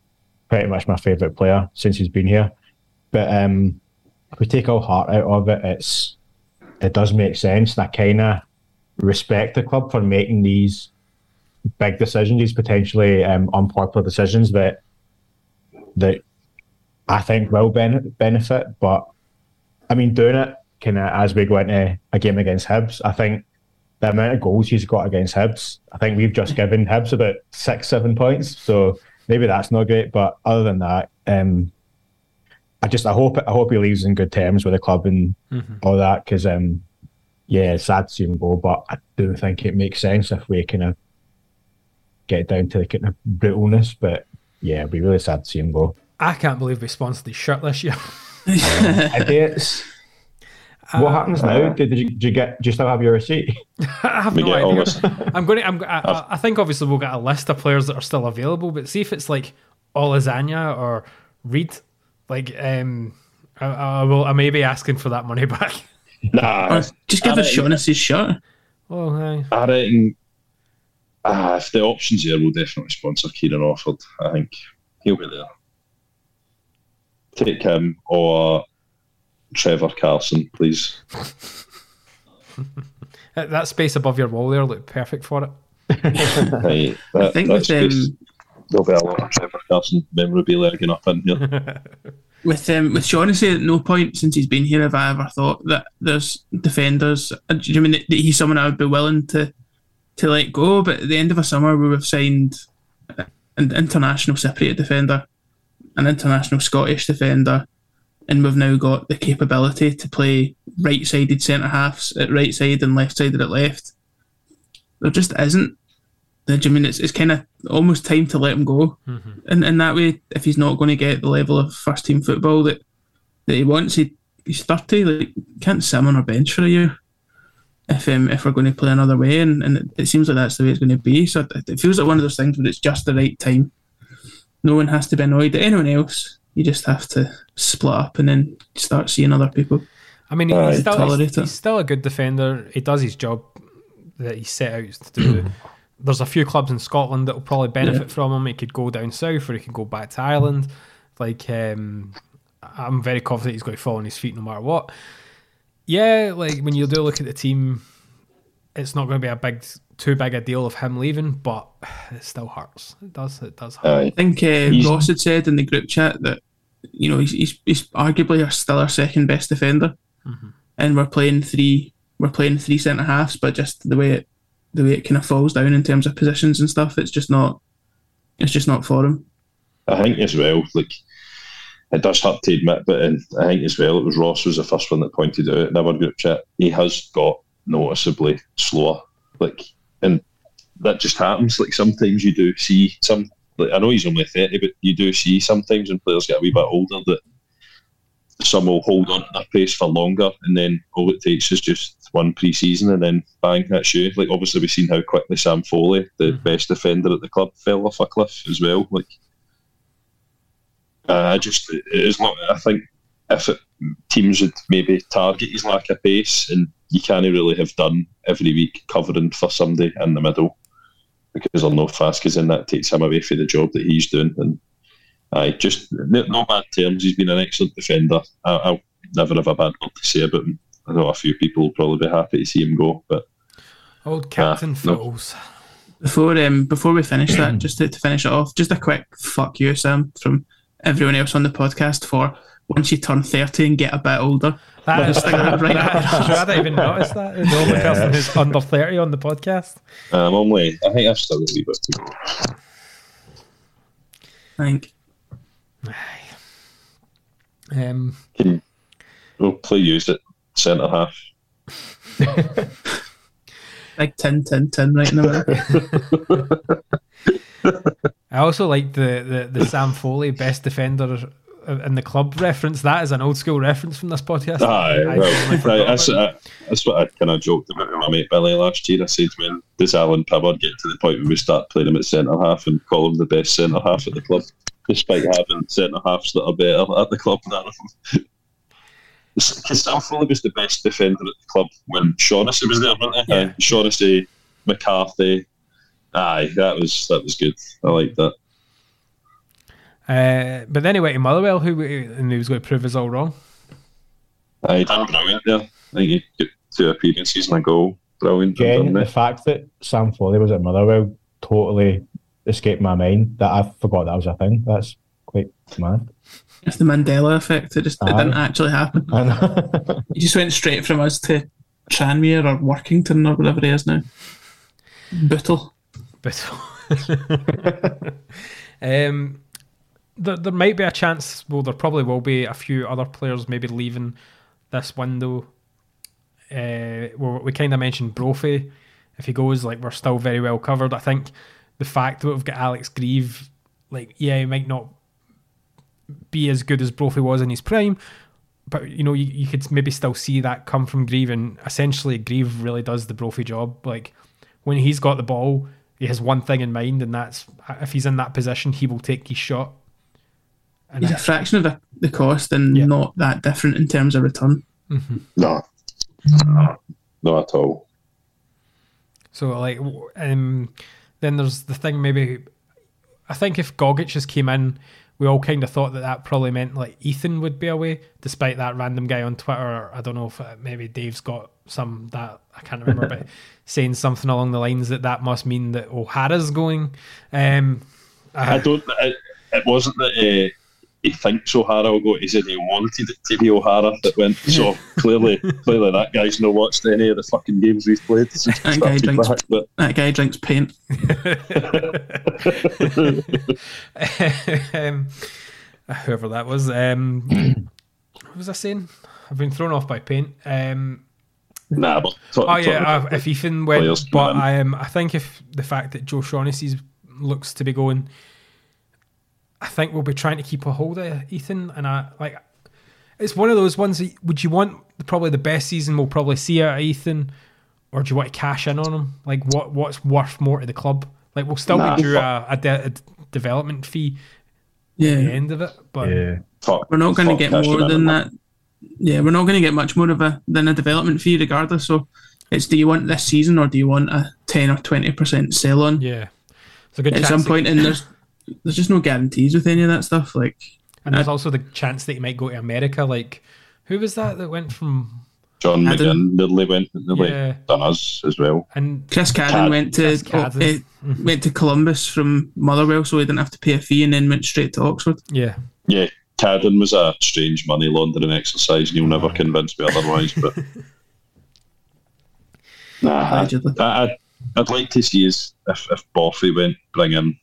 pretty much my favourite player since he's been here. But um, if we take all heart out of it, it's it does make sense. And I kind of respect the club for making these big decisions, these potentially um, unpopular decisions that that I think will ben- benefit. But I mean, doing it kind of as we go into a game against Hibs, I think the amount of goals he's got against Hibs, I think we've just given Hibs about six, seven points. So maybe that's not great. But other than that, um, I just I hope I hope he leaves in good terms with the club and Mhm. all that because um, yeah, it's sad to see him go, but I do think it makes sense if we kind of get down to the kind of brutalness. But yeah, it'd be really sad to see him go. I can't believe we sponsored his shirt this year. Idiots. What happens now? Did, did, you, did you get? Do you still have your receipt? I have We no get all idea. this. I'm going to. I'm, I, I- I think obviously we'll get a list of players that are still available, but see if it's like Olusanya or Reed. Like, um, I, I will. I may be asking for that money back. Nah, Or just give I us reckon- Shaughnessy's shirt. Oh, aye. I reckon Ah, if the option's there, we'll definitely sponsor Kieran Offord. I think he'll be there. Take him or Trevor Carson, please. That- that space above your wall there looked perfect for it. Right, I think with that's um, there'll be a lot of Trevor Carson memorabilia going up in here. with um, with Shaughnessy, at no point since he's been here have I ever thought that there's defenders. uh, Do you mean that he's someone I would be willing to to let go? But at the end of a summer, we have signed an international Cypriot defender, an international Scottish defender, and we've now got the capability to play right-sided centre halves at right side and left-sided at left. There just isn't. Do you mean it's, it's kind of almost time to let him go? And in that way, if he's not going to get the level of first team football that, that he wants, he, he's 30, like, can't sit him on our bench for a year if um, if we're going to play another way. And, and it, it seems like that's the way it's going to be. So it, it feels like one of those things where it's just the right time. No one has to be annoyed at anyone else. You just have to split up and then start seeing other people. I mean, Aye. he's, still, he's, he's still a good defender. He does his job that he set out to do. There's a few clubs in Scotland that will probably benefit Yeah. from him. He could go down south or he could go back to Ireland. Like, um, I'm very confident he's going to fall on his feet no matter what. Yeah, like when you do look at the team, it's not going to be a big, too big a deal of him leaving, but it still hurts. It does. It does hurt. I think uh, Ross had said in the group chat that you know he's he's, he's arguably our, still our second best defender, and we're playing three we're playing three centre halves, but just the way it the way it kind of falls down in terms of positions and stuff, it's just not it's just not for him. I think as well, like it does hurt to admit, but in, I think as well, it was Ross was the first one that pointed out in our group chat. He has got noticeably slower, like, and that just happens. Like sometimes you do see some. Like I know he's only thirty, but you do see sometimes when players get a wee bit older that some will hold on to their pace for longer, and then all it takes is just one pre-season, and then bang, that's you. Like obviously we've seen how quickly Sam Foley, the best defender at the club, fell off a cliff as well. Like uh, I just it is not. I think if it, teams would maybe target his lack of pace, and you can't really have done every week covering for somebody in the middle because I know no fast. Because that takes him away from the job that he's doing. And I just no, no bad terms. He's been an excellent defender. I, I'll never have a bad word to say about him. I know a few people will probably be happy to see him go, but Old Captain Ah, no. Fools. Before um before we finish that, just to, to finish it off, just a quick fuck you, Sam, from everyone else on the podcast for once you turn thirty and get a bit older. That We'll is stick that right up that your true. I didn't even notice that. The only person who's under 30 on the podcast. I'm only. I think I've still got a wee bit to go. I think. Um, Can we'll play use it centre half. Big tin, tin, tin right in the middle. I also like the, the, the Sam Foley best defender in the club reference. That is an old school reference from this podcast. Aye, I well, totally forgot that's, uh, that's what I kind of joked about with my mate Billy last year. I said, when does Alan Pibbard get to the point where we start playing him at centre half and call him the best centre half at the club, despite having centre halves that are better at the club than him? Because Sam Foley was the best defender at the club when Shaughnessy was there, wasn't he? Aye, Shaughnessy, McCarthy. Aye, that was that was good. I like that. Uh, but then he went to Motherwell, who and he was going to prove us all wrong. I he done brilliant there. I think he got two appearances and a goal. Brilliant. Again, the fact that Sam Foley was at Motherwell totally escaped my mind that I forgot that was a thing. That's quite mad. It's the Mandela effect. It just it didn't actually happen. He just went straight from us to Tranmere or Workington or whatever he is now. Bootle. But um, there, there might be a chance. Well, there probably will be a few other players maybe leaving this window. Uh, well, we kind of mentioned Brophy. If he goes, like we're still very well covered. I think the fact that we've got Alex Greive, like yeah, he might not be as good as Brophy was in his prime, but you know you, you could maybe still see that come from Greive, and essentially Grieve really does the Brophy job. Like when he's got the ball, he has one thing in mind, and that's if he's in that position, he will take his shot. And He's a fraction of the, the cost and not that different in terms of return. No. No, not at all. So like um, then there's the thing maybe. I think if Gogic just came in, we all kind of thought that that probably meant like Ethan would be away, despite that random guy on Twitter. I don't know if uh, maybe Dave's got some that I can't remember, but saying something along the lines that that must mean that O'Hara's going. Um, I don't. It, it wasn't that uh, he thinks O'Hara will go. He said he wanted it to be O'Hara that went. So clearly, clearly that guy's not watched any of the fucking games we've played since That guy, drinks, back. But that guy drinks paint. um, whoever that was. Um, what was I saying? I've been thrown off by paint. Um, nah, but talk, oh yeah, uh, if Ethan went, but. I um, I think if the fact that Joe Shaughnessy looks to be going, I think we'll be trying to keep a hold of Ethan, and I like. It's one of those ones. That, would you want probably the best season we'll probably see out of Ethan, or do you want to cash in on him? Like what what's worth more to the club? Like we'll still Nah. be due a, a, de- a development fee Yeah. at the end of it, but yeah. we're not going to get more than that. Yeah, we're not going to get much more of a than a development fee, regardless. So, it's do you want this season or do you want a ten or twenty percent sell on? Yeah, it's a good At some that- point, and there's there's just no guarantees with any of that stuff. Like, And there's also the chance that he might go to America. Like, who was that that went from? John Adam. McGinn nearly went, nearly Yeah. done us as well. And Chris Cadden went to Chris Cadden. oh, eh, went to Columbus from Motherwell, so he didn't have to pay a fee, and then went straight to Oxford. Yeah, Yeah, Cadden was a strange money laundering exercise, and you'll never convince me otherwise. But nah, I, I, I'd I'd like to see is if if Brophy went bring in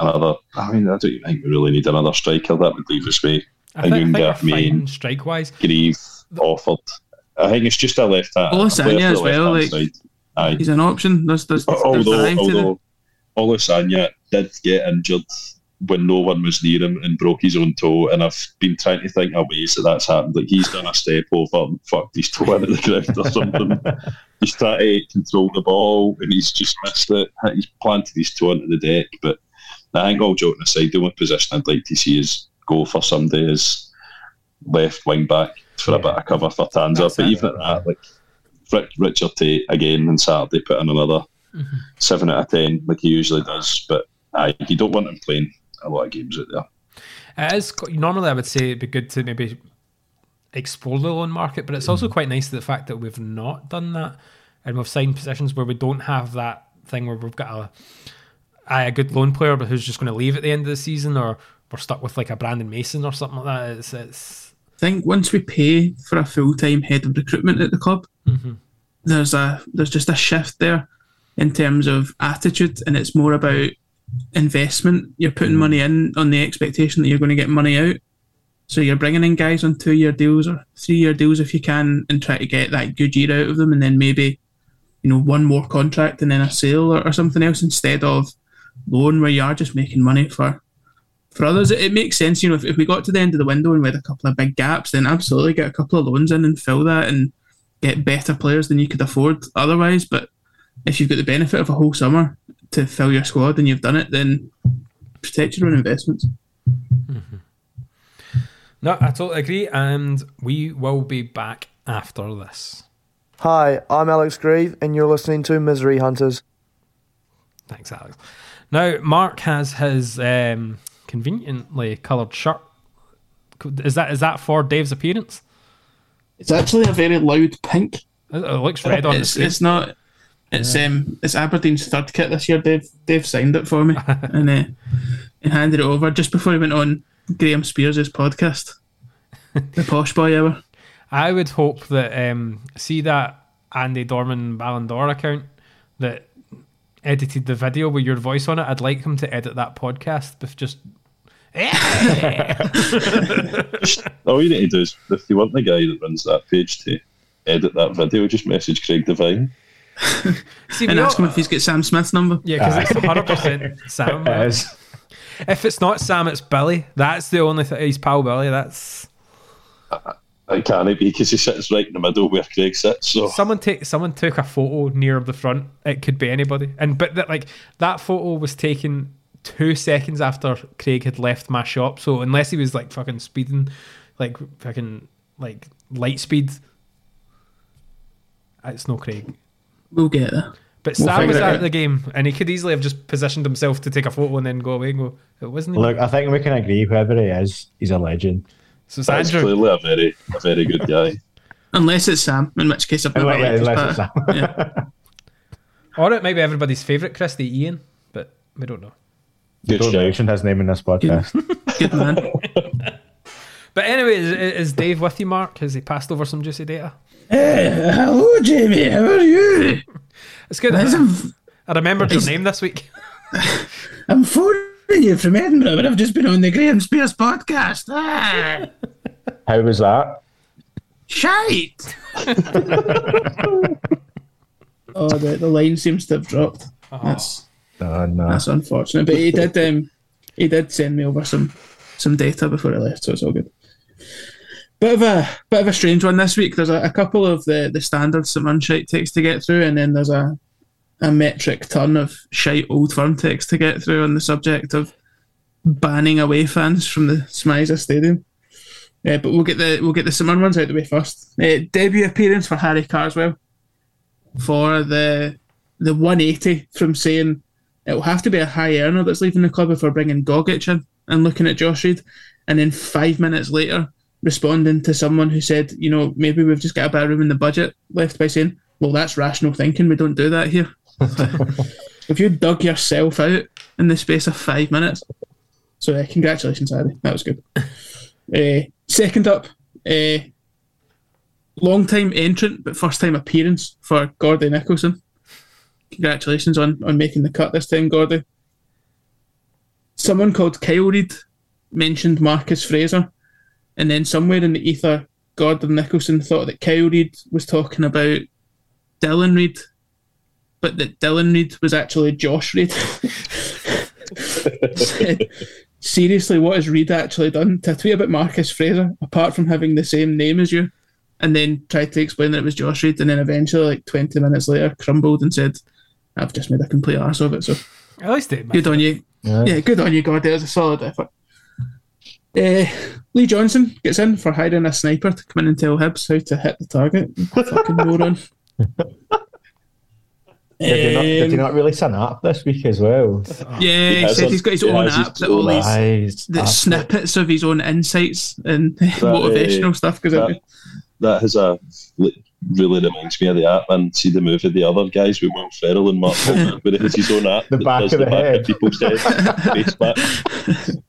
another. I mean, I don't even think we really need another striker. That would leave us with I think, I think Ayunga, we're Main, strike wise. Greive, Offord. I think it's just a left hand. Olusanya as well, like, Aye. He's an option. There's there's, there's although variety there. although Olusanya did get injured when no one was near him and broke his own toe, and I've been trying to think of ways that that's happened. Like he's done a step over and fucked his toe into the ground or something. he's trying to control the ball and he's just missed it. He's planted his toe into the deck. But I think all joking aside, the only position I'd like to see is go for somebody as left wing back for a bit of cover for Tanser. That's But even at that, like Rick, Richard Tait again on Saturday put in another Mm-hmm. seven out of ten like he usually does. But aye, you don't want him playing a lot of games out there. It is normally I would say it'd be good to maybe explore the loan market, but it's also quite nice the fact that we've not done that and we've signed positions where we don't have that thing where we've got a a good loan player but who's just going to leave at the end of the season or we're stuck with like a Brandon Mason or something like that. It's, it's I think once we pay for a full time head of recruitment at the club, Mhm. there's a there's just a shift there in terms of attitude, and it's more about investment. You're putting money in on the expectation that you're going to get money out. So you're bringing in guys on two year deals or three year deals if you can, and try to get that good year out of them, and then maybe you know one more contract and then a sale or, or something else instead of loan where you are just making money for for others, it, it makes sense. You know, if, if we got to the end of the window and we had a couple of big gaps, then absolutely get a couple of loans in and fill that and get better players than you could afford otherwise. But if you've got the benefit of a whole summer to fill your squad and you've done it, then protect your own investments. Mm-hmm. no, I totally agree, and we will be back after this. Hi, I'm Alex Greive, and you're listening to Misery Hunters. Thanks, Alex. Now, Mark has his um, conveniently coloured shirt. Is that is that for Dave's appearance? It's actually a very loud pink. It it looks red on the it's, screen. it's not. It's um it's Aberdeen's third kit this year. Dave Dave signed it for me and uh, and handed it over just before he went on Graham Spiers' podcast, the posh boy ever. I would hope that um, see that Andy Dorman Ballon d'Or account that edited the video with your voice on it. I'd like him to edit that podcast with just. All you need to do is, if you want the guy that runs that page to edit that video, just message Craig Devine. See, and ask him if he's got Sam Smith's number. Yeah, because it's 100% Sam. It is. If it's not Sam, it's Billy. That's the only thing. He's pal Billy. That's It can't be because he sits right in the middle where Craig sits. So someone take someone took a photo near the front. It could be anybody. And but that like that photo was taken two seconds after Craig had left my shop. So unless he was like fucking speeding, like fucking like light speed, it's no Craig. We'll get there. But We'll Sam was it at out. the game, and he could easily have just positioned himself to take a photo and then go away and go, it wasn't he? Look, I think we can agree whoever he is, he's a legend. So it's That's Andrew. clearly a very, a very good guy. Unless it's Sam, in which case I've never Unless- liked his unless it's part. Yeah. Or it might be everybody's favourite, Christy Ian, but we don't know. Good Don't mention his name in this podcast. Good man. But anyway, is, is Dave with you, Mark? Has he passed over some juicy data? Hey, hello, Jamie. How are you? It's good. Listen, I remembered your name this week. I'm phoning you from Edinburgh, but I've just been on the Graham Spiers podcast. Ah, How was that? shite. oh, the, the line seems to have dropped. That's Oh, no. that's unfortunate. But he did um, he did send me over some some data before I left, so it's all good. Bit of a bit of a strange one this week. There's a, a couple of the the standard some shite takes to get through, and then there's a a metric ton of shite old firm takes to get through on the subject of banning away fans from the Smiza Stadium. Yeah, but we'll get the we'll get the Simon ones out the way first. Uh, debut appearance for Harry Carswell for the the 180 from saying it'll have to be a high earner that's leaving the club if we're bringing Gogic in and looking at Josh Reed, and then five minutes later responding to someone who said, you know, maybe we've just got a bit of room in the budget left by saying, well, that's rational thinking. We don't do that here. if you dug yourself out in the space of five minutes, so uh, congratulations, Harry. That was good. Uh, second up, uh, long time entrant but first time appearance for Gordy Nicholson. Congratulations on on making the cut this time, Gordy. Someone called Kyle Reed mentioned Marcus Fraser, and then somewhere in the ether, Gordon Nicholson thought that Kyle Reed was talking about Dylan Reed, but that Dylan Reed was actually Josh Reed. Seriously, what has Reed actually done to tweet about Marcus Fraser, apart from having the same name as you? And then tried to explain that it was Josh Reed, and then eventually, like 20 minutes later, crumbled and said, I've just made a complete arse of it. So At least it. good on you. Yeah. Yeah, good on you, Gordy. It was a solid effort. Uh, Lee Johnson gets in for hiring a sniper to come in and tell Hibs how to hit the target. Fucking moron. Did he, not, did he Um, not release an app this week as well? Yeah, he, has said he's got his own app that all these Aye, the snippets of his own insights and motivational stuff goes that, that has a really reminds me of the app and see the movie the other guys with Will Ferrell and Mark Wahlberg, where he has his own app The back of the the back head. of people's head, face back.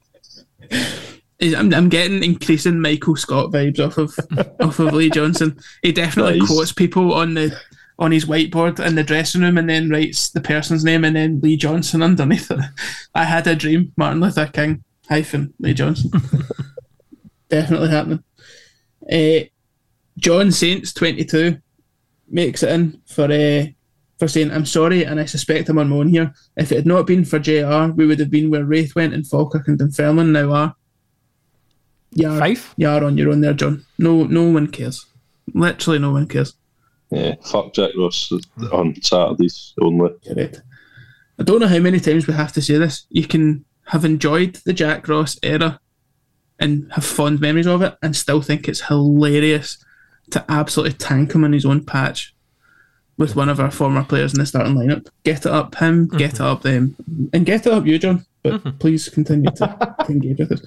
I'm, I'm getting increasing Michael Scott vibes off of off of Lee Johnson. He definitely Nice. quotes people on the on his whiteboard in the dressing room and then writes the person's name and then Lee Johnson underneath it. I had a dream, Martin Luther King hyphen Lee Johnson. definitely happening. Uh, John Saints twenty two makes it in for uh, for saying I'm sorry and I suspect I'm on my own here. If it had not been for JR, we would have been where Raith went and Falkirk and Dunfermline now are. Yeah, Fife? you are on your own there, John. No, no one cares. Literally, no one cares. Yeah, fuck Jack Ross on Saturdays only. Correct. I don't know how many times we have to say this. You can have enjoyed the Jack Ross era and have fond memories of it, and still think it's hilarious to absolutely tank him in his own patch with one of our former players in the starting lineup. Get it up him, get it up them, and get it up you, John. But please continue to, to engage with us.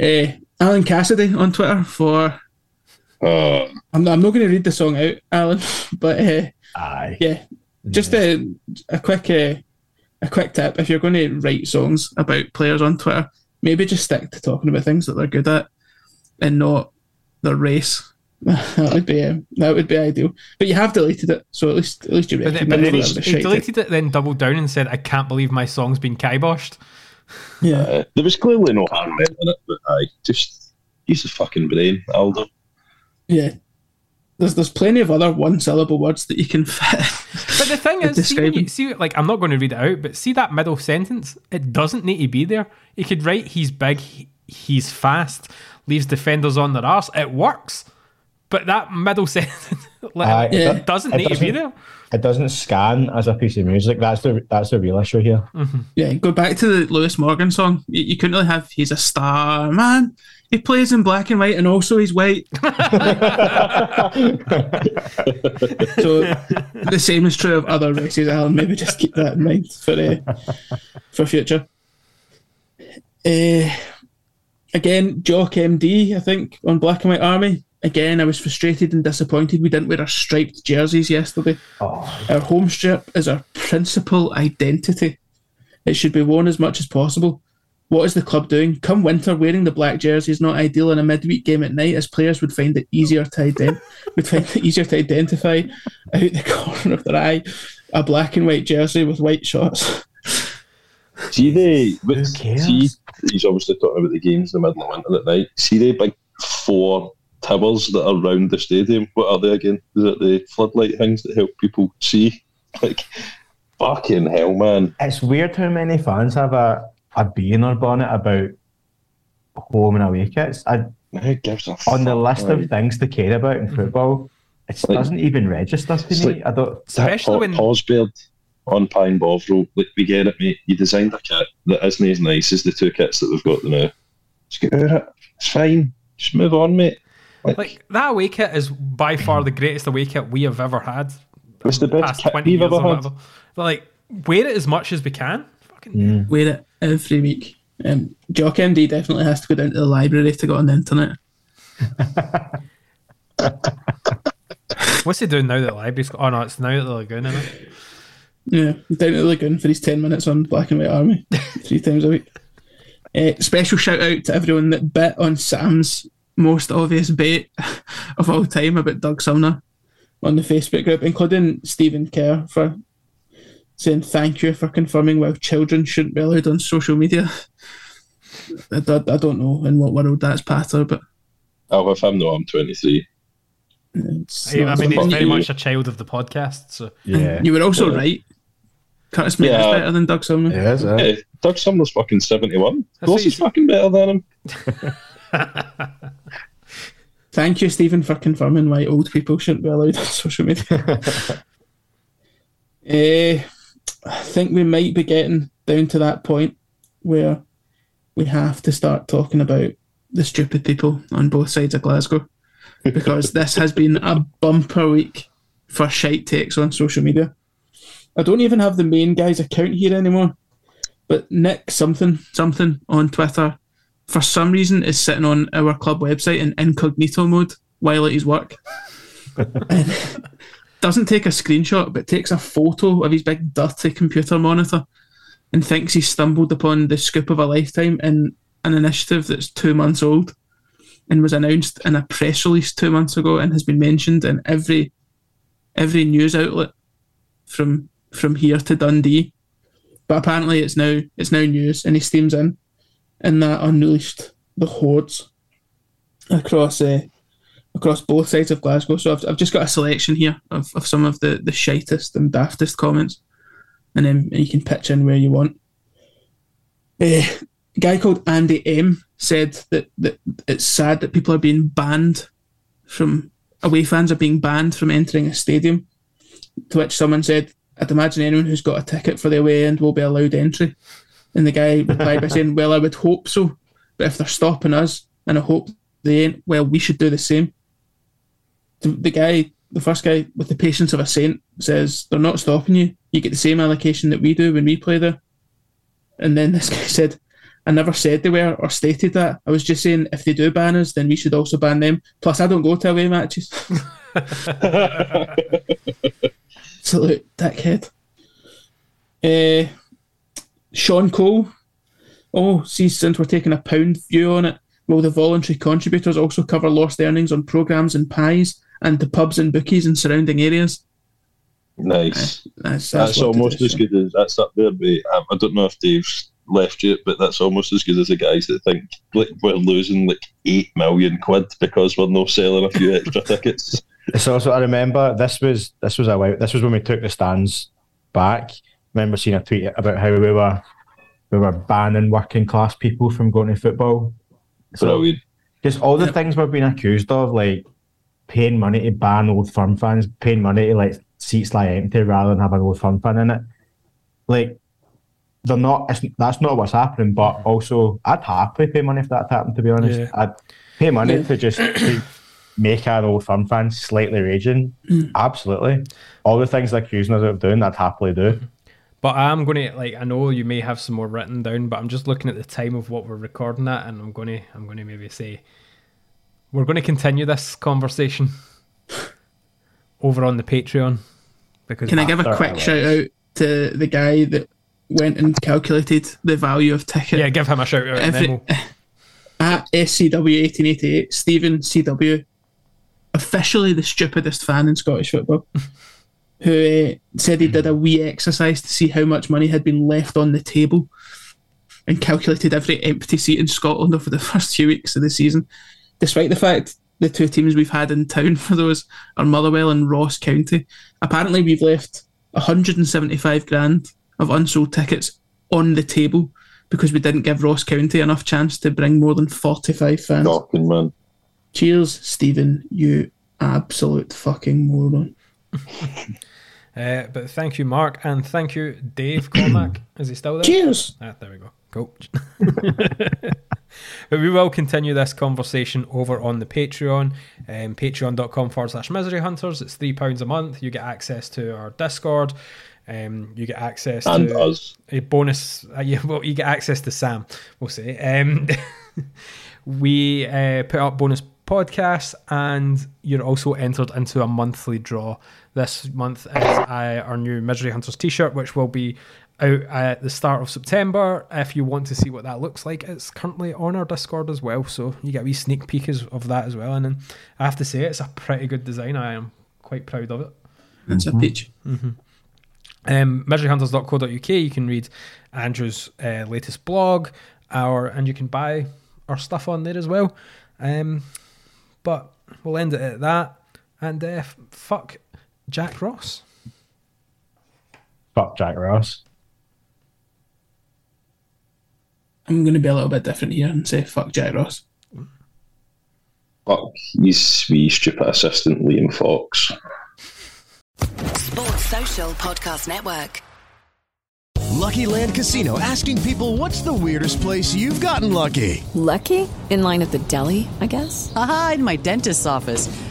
Uh, Alan Cassidy on Twitter for. Uh, I'm, I'm not going to read the song out, Alan, but uh, Aye. yeah, just a a quick uh, a quick tip: if you're going to write songs about players on Twitter, maybe just stick to talking about things that they're good at, and not their race. that would be um, that would be ideal. But you have deleted it, so at least at least you But, then- but then he, it was a he deleted it, then doubled down and said, I can't believe my song's been kiboshed. Yeah. uh, there was clearly no harm in it, but I just use the fucking brain, Aldo. Yeah. There's there's plenty of other one syllable words that you can fit. But the thing is, see, you, see, like, I'm not going to read it out, but see that middle sentence? It doesn't need to be there. You could write, he's big, he- he's fast, leaves defenders on their arse. It works. But that middle sentence, Like, Aye, it do- doesn't need to be there. It doesn't scan as a piece of music. That's the that's the real issue here. Mm-hmm. Yeah, go back to the Lewis Morgan song. You, you couldn't really have he's a star man. He plays in black and white and also he's white. so the same is true of other races, Alan. Maybe just keep that in mind for uh, for future. Uh, again, Jock MD, I think, on Black and White Army. Again, I was frustrated and disappointed we didn't wear our striped jerseys yesterday. Our home strip is our principal identity. It should be worn as much as possible. What is the club doing? Come winter, wearing the black jersey is not ideal in a midweek game at night, as players would find it easier to ident- would find it easier to identify out the corner of their eye a black and white jersey with white shorts. See they but see he's obviously talking about the games in the middle of winter at night. See they big four towers that are round the stadium. What are they again? Is it the floodlight things that help people see? Like fucking hell, man. It's weird how many fans have a a bee in their bonnet about home and away kits. I, Who gives a on the list of things to care about in mm-hmm. football, it Like- doesn't even register to me. like- I don't. Especially when Osbeard on Pie and Bovril, like we get it, mate. You designed a kit that isn't as nice as the two kits that we've got now. Just get over it. It's fine. Just move on, mate. Like that away kit is by far the greatest away kit we have ever had. It's the best kit we've ever had. Like wear it as much as we can. Wear it every week. Um, Jock MD definitely has to go down to the library to go on the internet. What's he doing now that the library's got? Oh no, it's now at the lagoon, isn't it? Yeah, down to the lagoon for his 10 minutes on Black and White Army three times a week. Uh, special shout out to everyone that bit on Sam's most obvious bait of all time about Doug Somner on the Facebook group, including Stephen Kerr for saying thank you for confirming why children shouldn't be allowed on social media. I, I, I don't know in what world that's patter, but I'll have him know I'm 23. it's I, I mean, he's very much a child of the podcast. So Yeah. You were also Yeah. right. Curtis Maker's Yeah. better than Doug Somner. Hey, Doug Somner's fucking 71. Of That's course he's fucking better than him. Thank you, Stephen, for confirming why old people shouldn't be allowed on social media. Eh, I think we might be getting down to that point where we have to start talking about the stupid people on both sides of Glasgow because this has been a bumper week for shite takes on social media. I don't even have the main guy's account here anymore, but Nick something something on Twitter for some reason is sitting on our club website in incognito mode while at his work. and doesn't take a screenshot, but takes a photo of his big dirty computer monitor and thinks he's stumbled upon the scoop of a lifetime in an initiative that's two months old and was announced in a press release two months ago and has been mentioned in every every news outlet from from here to Dundee. But apparently it's now it's now news and he steams in and that unleashed the hordes across uh, across both sides of Glasgow. So I've, I've just got a selection here of, of some of the, the shitest and daftest comments, and then you can pitch in where you want. Uh, a guy called Andy M said that, that it's sad that people are being banned from away fans are being banned from entering a stadium. To which someone said, "I'd imagine anyone who's got a ticket for the away end will be allowed entry." And the guy replied by saying, Well, I would hope so. But if they're stopping us, and I hope they ain't, well, we should do the same. The, guy, the first guy with the patience of a saint, says, They're not stopping you. You get the same allocation that we do when we play there. And then this guy said, I never said they were or stated that. I was just saying if they do ban us, then we should also ban them. Plus, I don't go to away matches. Absolute dickhead. Uh, Sean Cole. Oh, see, since we're taking a pound view on it, will the voluntary contributors also cover lost earnings on programmes and pies and the pubs and bookies in surrounding areas? Nice. That's, That's, that's, what to almost as good as that's up there. But I, I don't know if Dave's left yet, but that's almost as good as the guys that think like we're losing like eight million quid because we're not selling a few extra tickets. It's also I remember this was this was a while this was when we took the stands back. remember seeing a tweet about how we were we were banning working class people from going to football. Brilliant. Just all the things we're being accused of, like paying money to ban old firm fans, paying money to like seats lie empty rather than have an old firm fan in it. Like they're not. It's, that's not what's happening. But also, I'd happily pay money if that happened. To be honest, Yeah. I'd pay money Yeah. to just to make an old firm fan slightly raging. Mm. Absolutely, all the things they're accusing us of doing, I'd happily do. But I'm going to like I know you may have some more written down, but I'm just looking at the time of what we're recording at, and I'm going to I'm going to maybe say we're going to continue this conversation over on the Patreon because Can I give a quick shout out to the guy that went and calculated the value of ticket? Yeah, give him a shout out. Every- we'll- at SCW1888, Stephen CW, officially the stupidest fan in Scottish football, who uh, said he did a wee exercise to see how much money had been left on the table and calculated every empty seat in Scotland over the first few weeks of the season, despite the fact the two teams we've had in town for those are Motherwell and Ross County. Apparently, we've left 175 grand of unsold tickets on the table because we didn't give Ross County enough chance to bring more than 45 fans. Shocking, man. Cheers, Stephen, you absolute fucking moron. Uh, but thank you, Mark, and thank you, Dave Cormack. Is he still there? Cheers. Ah, there we go. Cool. but we will continue this conversation over on the Patreon, um, patreon.com forward slash misery hunters. It's £3 a month. You get access to our Discord. Um, you get access And to us. a bonus. Uh, yeah, well, you get access to Sam, we'll say. Um, we uh, put up bonus podcasts, and you're also entered into a monthly draw. This month is uh, our new Misery Hunters t shirt, which will be out at the start of September. If you want to see what that looks like, it's currently on our Discord as well. So you get a wee sneak peek of that as well. And then I have to say, it's a pretty good design. I am quite proud of it. That's a peach. Mm-hmm. Um, miseryhunters.co.uk. You can read Andrew's uh, latest blog, our and you can buy our stuff on there as well. Um, but we'll end it at that. And uh, f- fuck Jack Ross. Fuck Jack Ross. I'm going to be a little bit different here and say fuck Jack Ross. Fuck his wee stupid assistant Liam Fox. Sports Social Podcast Network. Lucky Land Casino asking people what's the weirdest place you've gotten lucky? Lucky? In line at the deli, I guess? Aha, in my dentist's office.